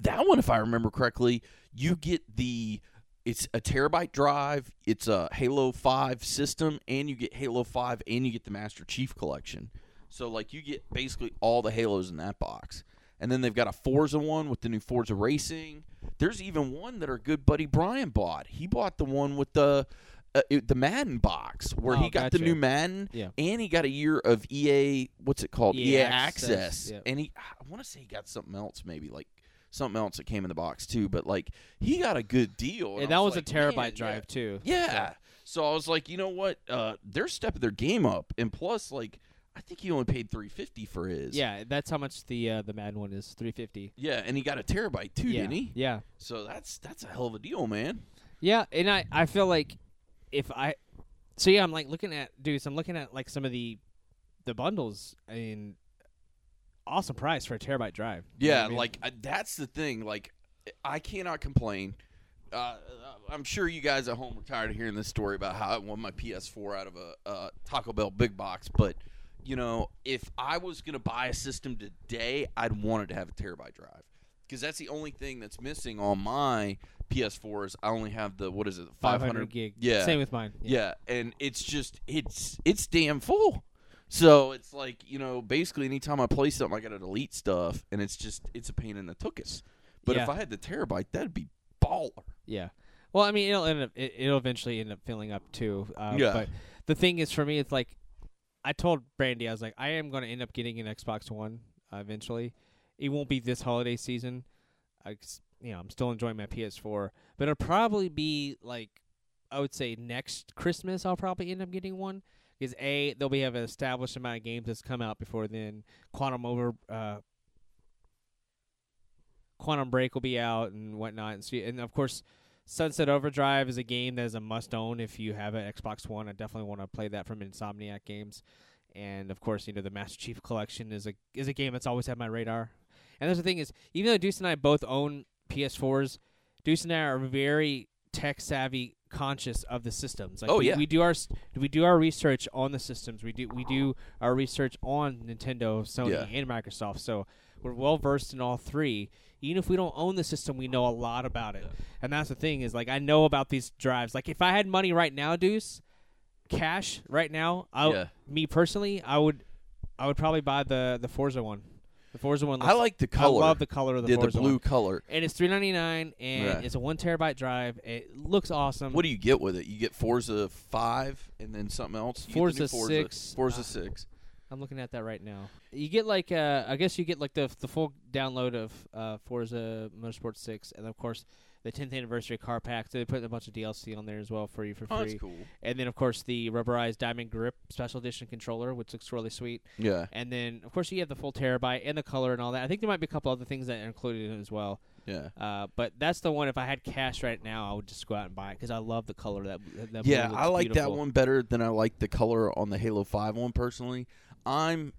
that one, if I remember correctly, you get the it's a terabyte drive, it's a Halo 5 system, and you get Halo 5 and you get the Master Chief collection. So like you get basically all the Halos in that box. And then they've got a Forza one with the new Forza Racing. There's even one that our good buddy Brian bought. He bought the one with the uh, it- the Madden box where he Oh, got the new Madden Yeah. and he got a year of EA what's it called? EA EA, Access, Access. yeah. And he I want to say he got something else maybe like something else that came in the box too, but like he got a good deal. And I that was, like, a terabyte man, drive too. Yeah. So I was like, you know what? Uh, they're stepping their game up, and plus, like, I think he only paid three fifty for his. Yeah, that's how much the uh, the Madden one is, three fifty. Yeah, and he got a terabyte too, yeah. didn't he? Yeah. So that's that's a hell of a deal, man. Yeah, and I I feel like if I so yeah, I'm like looking at dudes, I'm looking at like some of the the bundles. I mean, awesome price for a terabyte drive. You know Yeah, I mean? like uh, that's the thing. Like, I cannot complain. Uh, I'm sure you guys at home are tired of hearing this story about how I won my PS4 out of a uh, Taco Bell big box, but you know, if I was gonna buy a system today, I'd want it to have a terabyte drive because that's the only thing that's missing on my PS4 is I only have the what is it, 500 gig. Yeah, Same with mine. yeah, and it's just it's it's damn full. So it's like you know, basically, anytime I play something, I got to delete stuff, and it's just it's a pain in the tuchus. But if I had the terabyte, that'd be baller. Yeah. Well, I mean, it'll end up it, it'll eventually end up filling up too. Uh, Yeah. But the thing is, for me, it's like I told Brandy, I was like, I am going to end up getting an Xbox One uh, eventually. It won't be this holiday season. I, you know, I'm still enjoying my PS4, but it'll probably be like I would say next Christmas. I'll probably end up getting one because a they'll be have an established amount of games that's come out before then. Quantum over. Uh, Quantum Break will be out and whatnot, and, so, and of course, Sunset Overdrive is a game that is a must own if you have an Xbox One. I definitely want to play that from Insomniac Games, and of course, you know the Master Chief Collection is a is a game that's always had my radar. And that's the thing is, even though Deuce and I both own PS4s, Deuce and I are very tech savvy, conscious of the systems. Like Oh, we, yeah. we do our we do our research on the systems. We do we do our research on Nintendo, Sony, Yeah. and Microsoft. So we're well versed in all three. Even if we don't own the system, we know a lot about it. And that's the thing is like I know about these drives. Like if I had money right now, Deuce, cash right now, I Yeah. me personally, I would I would probably buy the the Forza one. The Forza one. I like the color. I love the color of the yeah, the Forza blue one. color. And it's three ninety nine, and it's a one terabyte drive. It looks awesome. What do you get with it? You get Forza five and then something else. You Forza Forza 6, Forza uh, six. I'm looking at that right now. You get like uh, I guess you get like the the full download of uh, Forza Motorsport Six, and of course the 10th anniversary car pack. So they put a bunch of DLC on there as well for you for Oh, free. that's cool. And then of course the rubberized diamond grip special edition controller, which looks really sweet. Yeah, And then of course you have the full terabyte and the color and all that. I think there might be a couple other things that are included in it as well. Yeah. Uh, but that's the one. If I had cash right now, I would just go out and buy it because I love the color. That, that Yeah, I like that one better than I like the color on the Halo Five one personally. I'm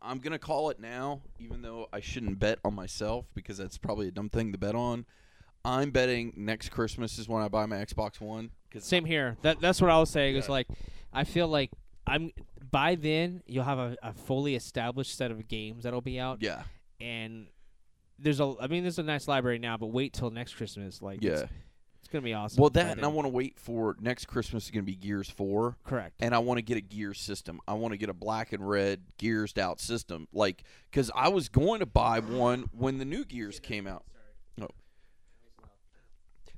I'm gonna call it now, even though I shouldn't bet on myself because that's probably a dumb thing to bet on. I'm betting next Christmas is when I buy my Xbox One. Cause Same here. That that's what I was saying. Is Yeah. like, I feel like I'm by then you'll have a, a fully established set of games that'll be out, Yeah, and there's a. I mean, there's a nice library now, but wait till next Christmas. Like, yeah. it's, it's gonna be awesome. Well, that and I want to wait for next Christmas is gonna be Gears Four. correct. and I want to get a gear system. I want to get a black and red gearsed out system, like because I was going to buy one when the new gears came out. Oh.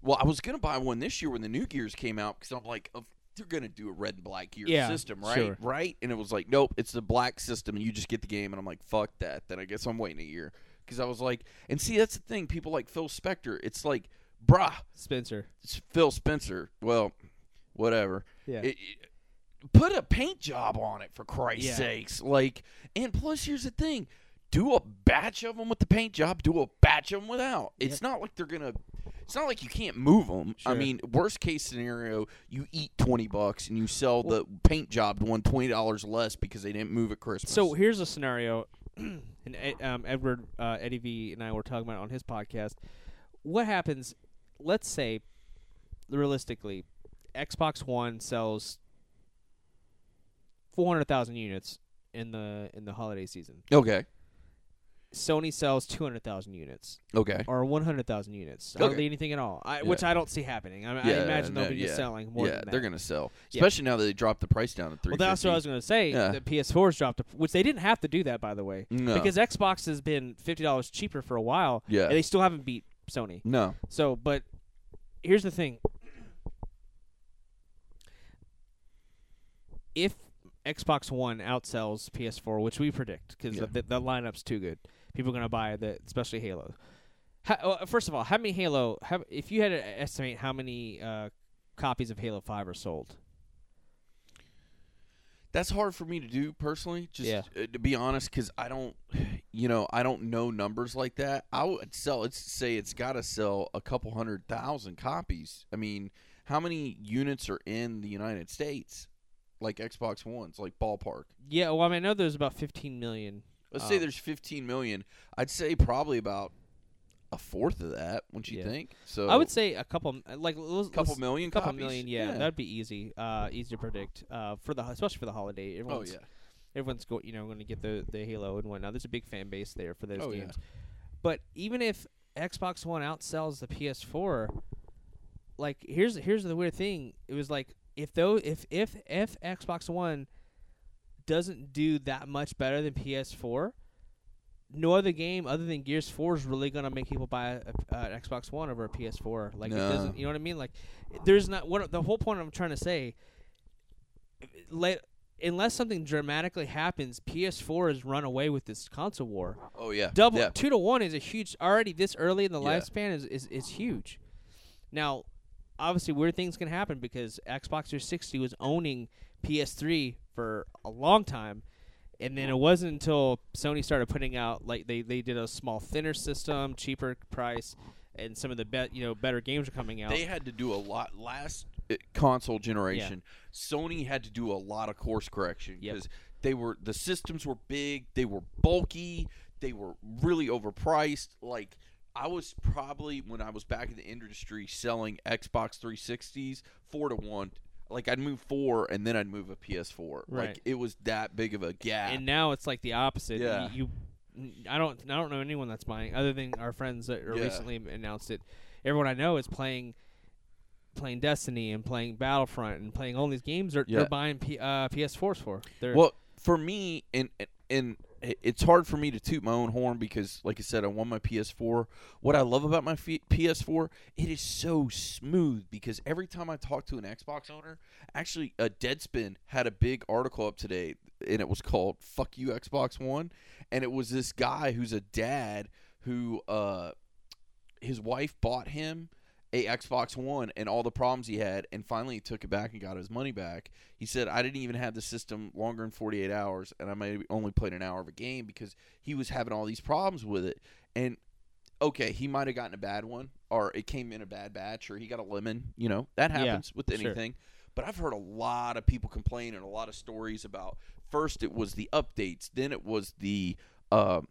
Well, I was going to buy one this year when the new gears came out because I'm like, of they're gonna do a red and black gear Yeah, system, right? sure. Right? And it was like, nope, it's the black system, and you just get the game. And I'm like, fuck that. Then I guess I'm waiting a year because I was like, and see, that's the thing. People like Phil Spector. It's like, bruh, Spencer. it's Phil Spencer. Well, whatever. Yeah. It- it- put a paint job on it for Christ's Yeah. sakes. Like, and plus, here's the thing: do a batch of them with the paint job. Do a batch of them without. It's not like they're gonna. It's not like you can't move them. I mean, worst case scenario, you eat twenty bucks and you sell the paint jobbed one twenty dollars less because they didn't move at Christmas. So here's a scenario, and um, Edward uh, Eddie V and I were talking about on his podcast. What happens? Let's say, realistically, Xbox One sells four hundred thousand units in the in the holiday season. okay, Sony sells two hundred thousand units okay, or one hundred thousand units. Okay. Hardly anything at all. I, Which I don't see happening. I, I Yeah, imagine they'll be just yeah. selling more yeah, than that. they're gonna sell, Yeah. especially now that they dropped the price down to three. Well, that's what I was going to say. Yeah. The PS4's dropped, a, which they didn't have to do that, by the way, No. because Xbox has been fifty dollars cheaper for a while, Yeah. and they still haven't beat Sony. no, So, but here's the thing: if Xbox One outsells PS4, which we predict because Yeah. the, the lineup's too good, people are going to buy the especially Halo. How, uh, first of all, how many Halo? How, if you had to estimate how many uh, copies of Halo Five are sold, That's hard for me to do personally. Just Yeah. uh, to be honest, because I don't, you know, I don't know numbers like that. I would sell. Let's say it's got to sell a couple hundred thousand copies. I mean, how many units are in the United States? Like Xbox Ones, like ballpark. yeah. Well, I mean, I know there's about 15 million. Let's Um, say there's 15 million. I'd say probably about a fourth of that. Wouldn't you Yeah. think? So I would say a couple, like let's, couple million. couple copies? million. Yeah, that'd be easy. Uh, easy to predict. Uh, for the especially for the holiday. Oh Everyone's, yeah. everyone's go, you know going to get the the Halo and whatnot. There's a big fan base there for those Oh, yeah. games. But even if Xbox One outsells the PS4, like here's here's the weird thing. It was like if though if if if Xbox One doesn't do that much better than PS4, no other game other than Gears 4 is really gonna make people buy a, a, an Xbox One over a PS4. Like it doesn't, you know what I mean? Like there's not what the whole point I'm trying to say. Let unless something dramatically happens, PS4 has run away with this console war. Oh yeah. Double Yeah. two to one is a huge already this early in the Yeah. lifespan is, is is huge. Now, obviously, weird things can happen because Xbox 360 was owning PS3 for a long time, and then it wasn't until Sony started putting out like they they did a small thinner system, cheaper price, and some of the bet you know better games are coming out. They had to do a lot last uh, console generation. Sony had to do a lot of course correction Yep. because they were the systems were big, they were bulky, they were really overpriced. Like I was probably when I was back in the industry selling Xbox 360s four to one. Like I'd move four and then I'd move a PS4. Right. Like it was that big of a gap. and now it's like the opposite. Yeah. You, you- I don't I don't know anyone that's buying other than our friends that Yeah. recently announced it. Everyone I know is playing playing Destiny and playing Battlefront and playing all these games. They're, Yeah. they're buying P, uh, PS4s for. They're, Well, for me, and and it's hard for me to toot my own horn because, like I said, I won my PS4. What I love about my F- PS4, it is so smooth because every time I talk to an Xbox owner, actually, a Deadspin had a big article up today, and it was called "Fuck You Xbox One," and it was this guy who's a dad who, uh, his wife bought him a Xbox One and all the problems he had, and finally he took it back and got his money back. He said, "I didn't even have the system longer than 48 hours, and I maybe only played an hour of a game because he was having all these problems with it." And okay, he might have gotten a bad one, or it came in a bad batch, or he got a lemon. You know that Yeah, happens with sure. anything. But I've heard a lot of people complain and a lot of stories about. First, it was the updates, then it was the. Uh,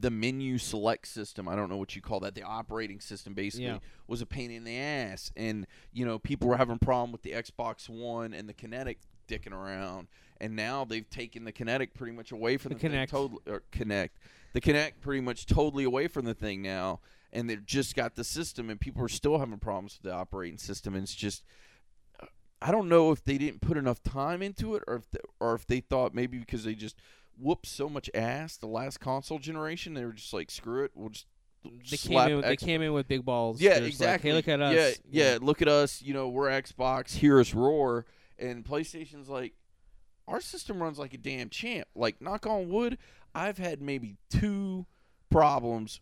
the menu select system i don't know what you call that the operating system basically Yeah. was a pain in the ass. And you know people were having a problem with the xbox one and the kinetic dicking around. And now they've taken the kinetic pretty much away from The the, thing totally or Kinect the Kinect pretty much totally away from the thing now. And they've just got the system and people are still having problems with the operating system. And it's just I don't know if they didn't put enough time into it, or if they, or if they thought maybe because they just whooped so much ass the last console generation, they were just like, screw it, we'll just They slap came in. They came in with big balls. Yeah, They're just like, exactly. hey, look at us. Yeah, yeah, look at us. You know, we're Xbox. Hear us roar. And PlayStation's like, our system runs like a damn champ. Like, knock on wood, I've had maybe two problems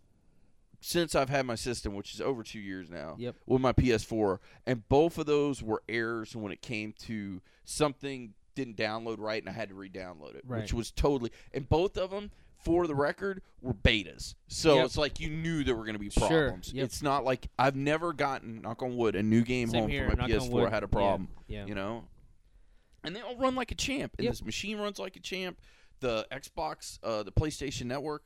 since I've had my system, which is over two years now. Yep. With my PS4, and both of those were errors when it came to something didn't download right, and I had to re-download it, Right. which was totally. And both of them, for the record, were betas. So Yep. it's like you knew there were going to be Sure, problems. yep. It's not like I've never gotten knock on wood a new game Same home here, for my PS4 had a problem. Yeah. You know, and they all run like a champ. And Yep. this machine runs like a champ. The Xbox, uh, the PlayStation Network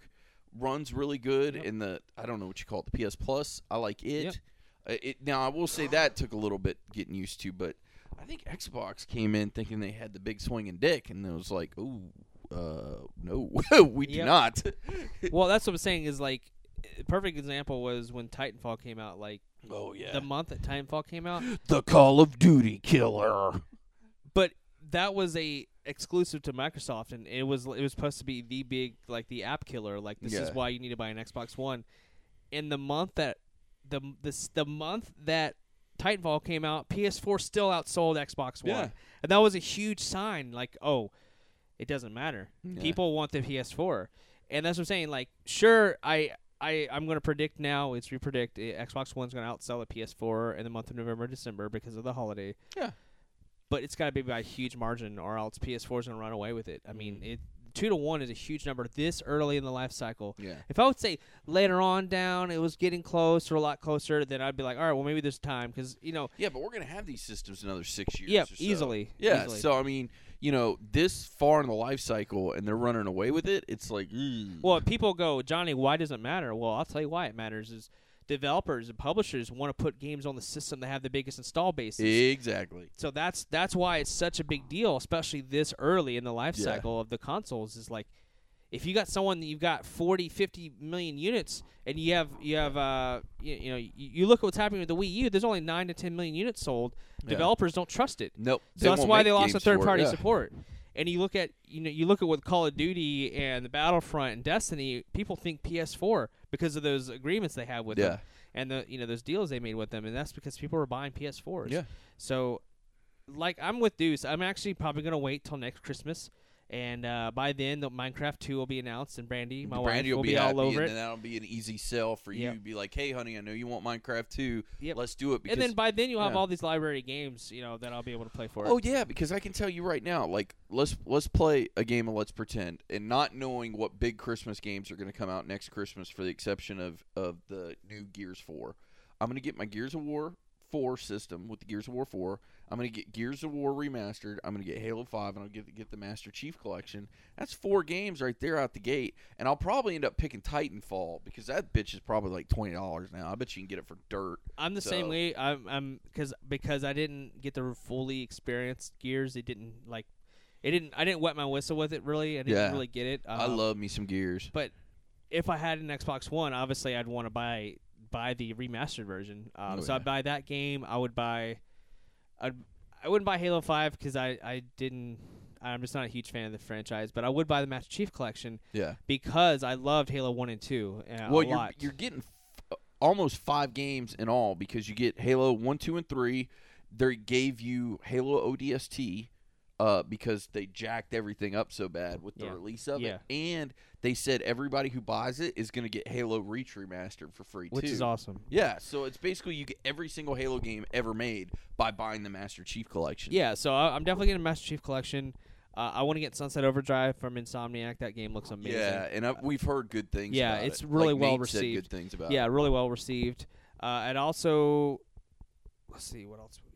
runs really good. And the I don't know what you call it, the PS Plus. I like it. Uh, it now I will say that took a little bit getting used to, but I think Xbox came in thinking they had the big swinging dick, and it was like, ooh. Uh, no, we do Yep. not. well, that's what I'm saying. Is like, a perfect example was when Titanfall came out. Like oh yeah, the month that Titanfall came out, the Call of Duty killer. but that was a exclusive to Microsoft, and it was it was supposed to be the big like the app killer. Like this is Yeah. why you need to buy an Xbox One. In the month that the this the month that Titanfall came out, PS4 still outsold Xbox One, Yeah. and that was a huge sign. Like, oh, it doesn't matter. Yeah. People want the PS4, and that's what I'm saying. Like, sure, I. I, I'm going to predict now. It's repredict. uh, Xbox One's going to outsell the PS4 in the month of November, December because of the holiday Yeah but it's got to be by a huge margin, or else PS4 is going to run away with it. I mean, Mm. it two to one is a huge number this early in the life cycle. Yeah. If I would say later on down, it was getting close or a lot closer, then I'd be like, all right, well maybe there's time because you know, Yeah, but we're gonna have these systems another six years. yeah, so. easily, Yeah, easily. so I mean, you know, this far in the life cycle, and they're running away with it. It's like, mm. well, people go, Johnny, why does it matter? Well, I'll tell you why it matters is developers and publishers want to put games on the system that have the biggest install bases. exactly. So that's that's why it's such a big deal, especially this early in the life Yeah. cycle of the consoles. Is like if you got someone that you've got 40, 50 million units, and you have you have uh you, you know you, you look at what's happening with the Wii U. There's only nine to ten million units sold. Yeah. Developers don't trust it, Nope. so that's why they lost the games for it, third party yeah. support. And you look at you know you look at with Call of Duty and the Battlefront and Destiny, people think PS4 because of those agreements they have with Yeah. them and the you know those deals they made with them, and that's because people were buying PS4s. Yeah. So, like, I'm with Deuce. I'm actually probably gonna wait till next Christmas, and uh, by then, the Minecraft Two will be announced, and Brandy, my Brandy wife, will will be, be all over and it. then that'll be an easy sell for you. Yep. Be like, hey, honey, I know you want Minecraft 2. Yep. Let's do it. Because, And then by then, you'll have yeah. all these library games, you know, that I'll be able to play for. Oh it. yeah, because I can tell you right now, like let's let's play a game of Let's Pretend, and not knowing what big Christmas games are going to come out next Christmas, for the exception of of the new Gears Four. I'm going to get my Gears of War Four system with the Gears of War Four. I'm going to get Gears of War remastered. I'm going to get Halo Five, and I'll get get the Master Chief Collection. That's four games right there out the gate, and I'll probably end up picking Titanfall because that bitch is probably like twenty dollars now. I bet you can get it for dirt. I'm the same way. I'm, I'm because because I didn't get to fully experience Gears. It didn't like, it didn't. I didn't wet my whistle with it really. I didn't Yeah. really get it. I Um, love me some Gears. But if I had an Xbox One, obviously I'd want to buy buy the remastered version. Um, Oh, so yeah. I'd buy that game. I would buy. I'd, I wouldn't buy Halo Five because I I didn't. I'm just not a huge fan of the franchise, but I would buy the Master Chief Collection Yeah. because I loved Halo One and Two uh, well, a you're lot. you're getting f- almost five games in all because you get Halo one, two, and three. They gave you Halo ODST uh, because they jacked everything up so bad with the Yeah. release of Yeah. it, and they said everybody who buys it is going to get Halo Reach remastered for free which too. is awesome. Yeah, so it's basically you get every single Halo game ever made by buying the Master Chief Collection. Yeah, so I, I'm definitely getting a Master Chief Collection. Uh, I want to get Sunset Overdrive from Insomniac. That game looks amazing. Yeah, and I, we've heard good things. Yeah, it's it. really Like, well Nate received. Good things about. yeah, it. really well received. Uh, and also, let's see what else would we get.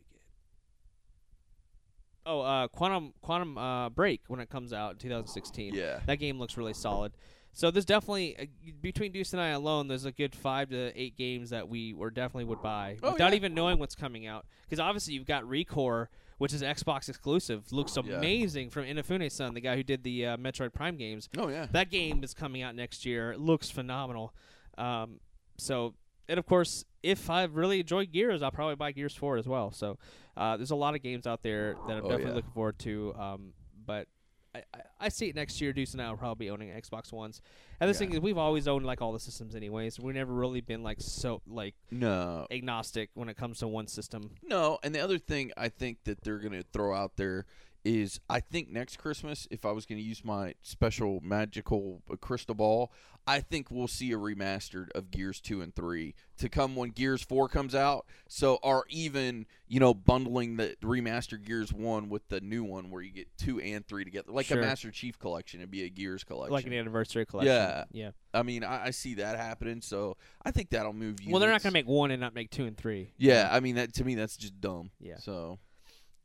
Oh, uh, Quantum Quantum uh, Break when it comes out in 2016. Yeah. that game looks really solid. So there's definitely uh, between Deuce and I alone, there's a good five to eight games that we or definitely would buy Oh, without yeah. even knowing what's coming out. Because obviously you've got ReCore, which is Xbox exclusive, looks Yeah. amazing from Inafune-san, the guy who did the uh, Metroid Prime games. Oh yeah. That game is coming out next year. It looks phenomenal. Um, so, and of course, if I really enjoy Gears, I'll probably buy Gears 4 as well. So, uh, there's a lot of games out there that I'm Oh, definitely yeah. looking forward to. Um, but I, I, I see it next year. Deuce and I will probably be owning Xbox Ones. And the Yeah. thing is, we've always owned like all the systems anyways. We've never really been like so like No, agnostic when it comes to one system. no. And the other thing I think that they're gonna throw out there is I think next Christmas, if I was gonna use my special magical uh, crystal ball, I think we'll see a remastered of Gears two and three to come when Gears four comes out. So, or even you know bundling the remastered Gears one with the new one where you get two and three together, like Sure. a Master Chief collection. It'd be a Gears collection. Like an anniversary collection. Yeah. Yeah. I mean, I, I see that happening, so I think that'll move you. Well, they're not going to make one and not make two and three. Yeah, I mean that to me that's just dumb. Yeah. So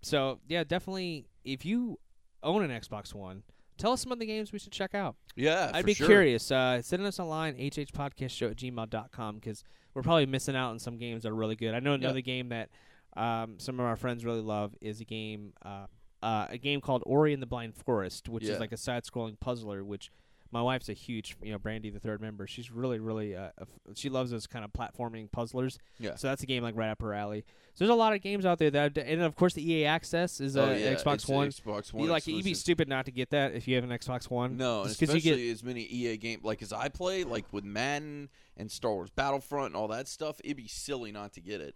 So yeah, definitely. If you own an Xbox One, tell us some of the games we should check out. yeah, I'd be sure. curious. Uh, send us a line, hhpodcastshow at gmail.com, because we're probably missing out on some games that are really good. I know another game that um, some of our friends really love is a game, uh, uh, a game called Ori and the Blind Forest, which Yeah. is like a side-scrolling puzzler. Which my wife's a huge, you know, Brandy, the third member. She's really, really, uh, she loves those kind of platforming puzzlers. Yeah. So that's a game like right up her alley. So there's a lot of games out there that, and of course the EA Access is uh, oh, yeah, Xbox One. Xbox You like you'd be stupid not to get that if you have an Xbox One. No, Just 'cause you especially get as many EA game like as I play, like with Madden and Star Wars Battlefront and all that stuff, it'd be silly not to get it.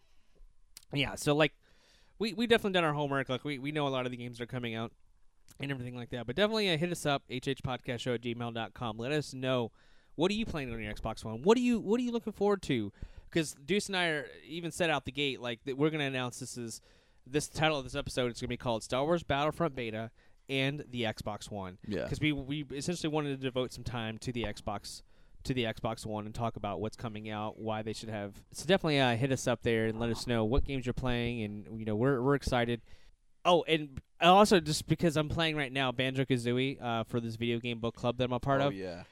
Yeah, so like we we definitely done our homework. Like we, we know a lot of the games that are coming out and everything like that. But definitely uh, hit us up, hhpodcastshow at gmail.com. Let us know what are you playing on your Xbox One? What are you what are you looking forward to? Because Deuce and I are even set out the gate like that we're gonna announce this is this title of this episode is gonna be called Star Wars Battlefront Beta and the Xbox One. Yeah. Because we we essentially wanted to devote some time to the Xbox to the Xbox One and talk about what's coming out, why they should have. So definitely uh, hit us up there and let us know what games you're playing, and you know we're we're excited. Oh, and also just because I'm playing right now Banjo Kazooie uh, for this video game book club that I'm a part oh of. yeah.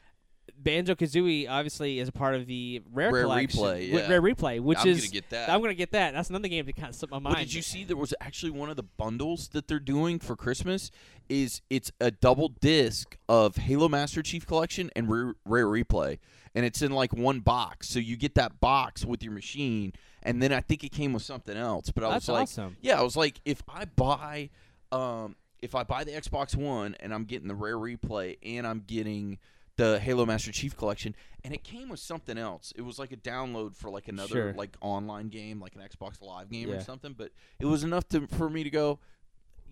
Banjo Kazooie obviously is a part of the Rare, Rare collection, Replay, yeah. Rare Replay, which I'm is gonna get that. I'm gonna get that. That's another game that kind of slipped my mind. Well, did you see there was actually one of the bundles that they're doing for Christmas? Is it's a double disc of Halo Master Chief Collection and Rare, Rare Replay, and it's in like one box. So you get that box with your machine, and then I think it came with something else. But I That's was like, awesome. yeah, I was like, if I buy, um, if I buy the Xbox One and I'm getting the Rare Replay and I'm getting the Halo Master Chief Collection, and it came with something else. It was like a download for like another Sure. like online game, like an Xbox Live game Yeah. or something. But it was enough to for me to go.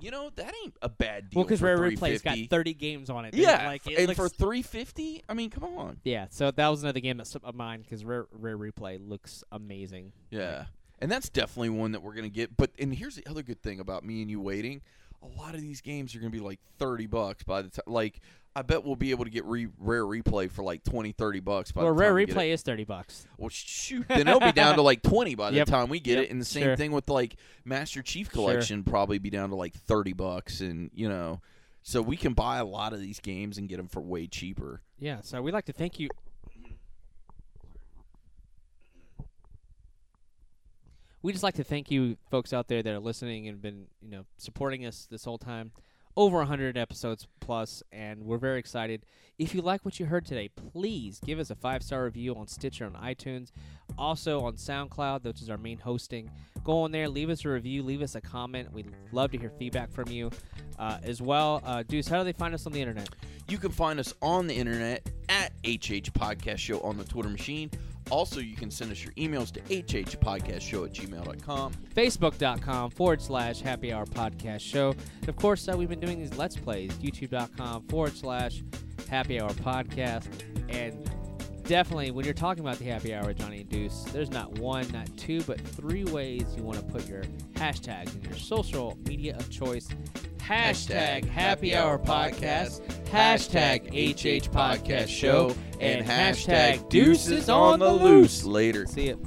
You know that ain't a bad deal. Well, because Rare Replay's got 30 games on it. dude. yeah, like it and looks, for three fifty, I mean, come on. yeah. So that was another game that's slipped mine because Rare Rare Replay looks amazing. Yeah. And that's definitely one that we're going to get. But and here's the other good thing about me and you waiting. A lot of these games are going to be like 30 bucks by the time like I bet we'll be able to get re- rare replay for like 20 30 bucks by well, the Rare time we get Replay is 30 bucks. Well, shoot, then it'll be down to like 20 by the Yep. time we get Yep. it. And the same Sure. thing with like Master Chief Sure. Collection probably be down to like 30 bucks and, you know, so we can buy a lot of these games and get them for way cheaper. Yeah. So we'd like to thank you. We just like to thank you, folks out there that are listening and been, you know, supporting us this whole time. Over 100 episodes plus, and we're very excited. If you like what you heard today, please give us a five star review on Stitcher and iTunes, also on SoundCloud, which is our main hosting. Go on there, leave us a review, leave us a comment. We'd love to hear feedback from you uh, as well. Uh, Deuce, how do they find us on the internet? You can find us on the internet at HH Podcast Show on the Twitter machine. Also, you can send us your emails to hhpodcastshow at gmail.com. facebook.com forward slash happy hour podcast show. And of course, uh, we've been doing these Let's Plays, youtube.com forward slash happy hour podcast. And definitely, when you're talking about the happy hour Johnny and Deuce, there's not one, not two, but three ways you want to put your hashtags in your social media of choice. Hashtag happy hour podcast, hashtag HH podcast show, and hashtag deuces on the loose. Later. See it.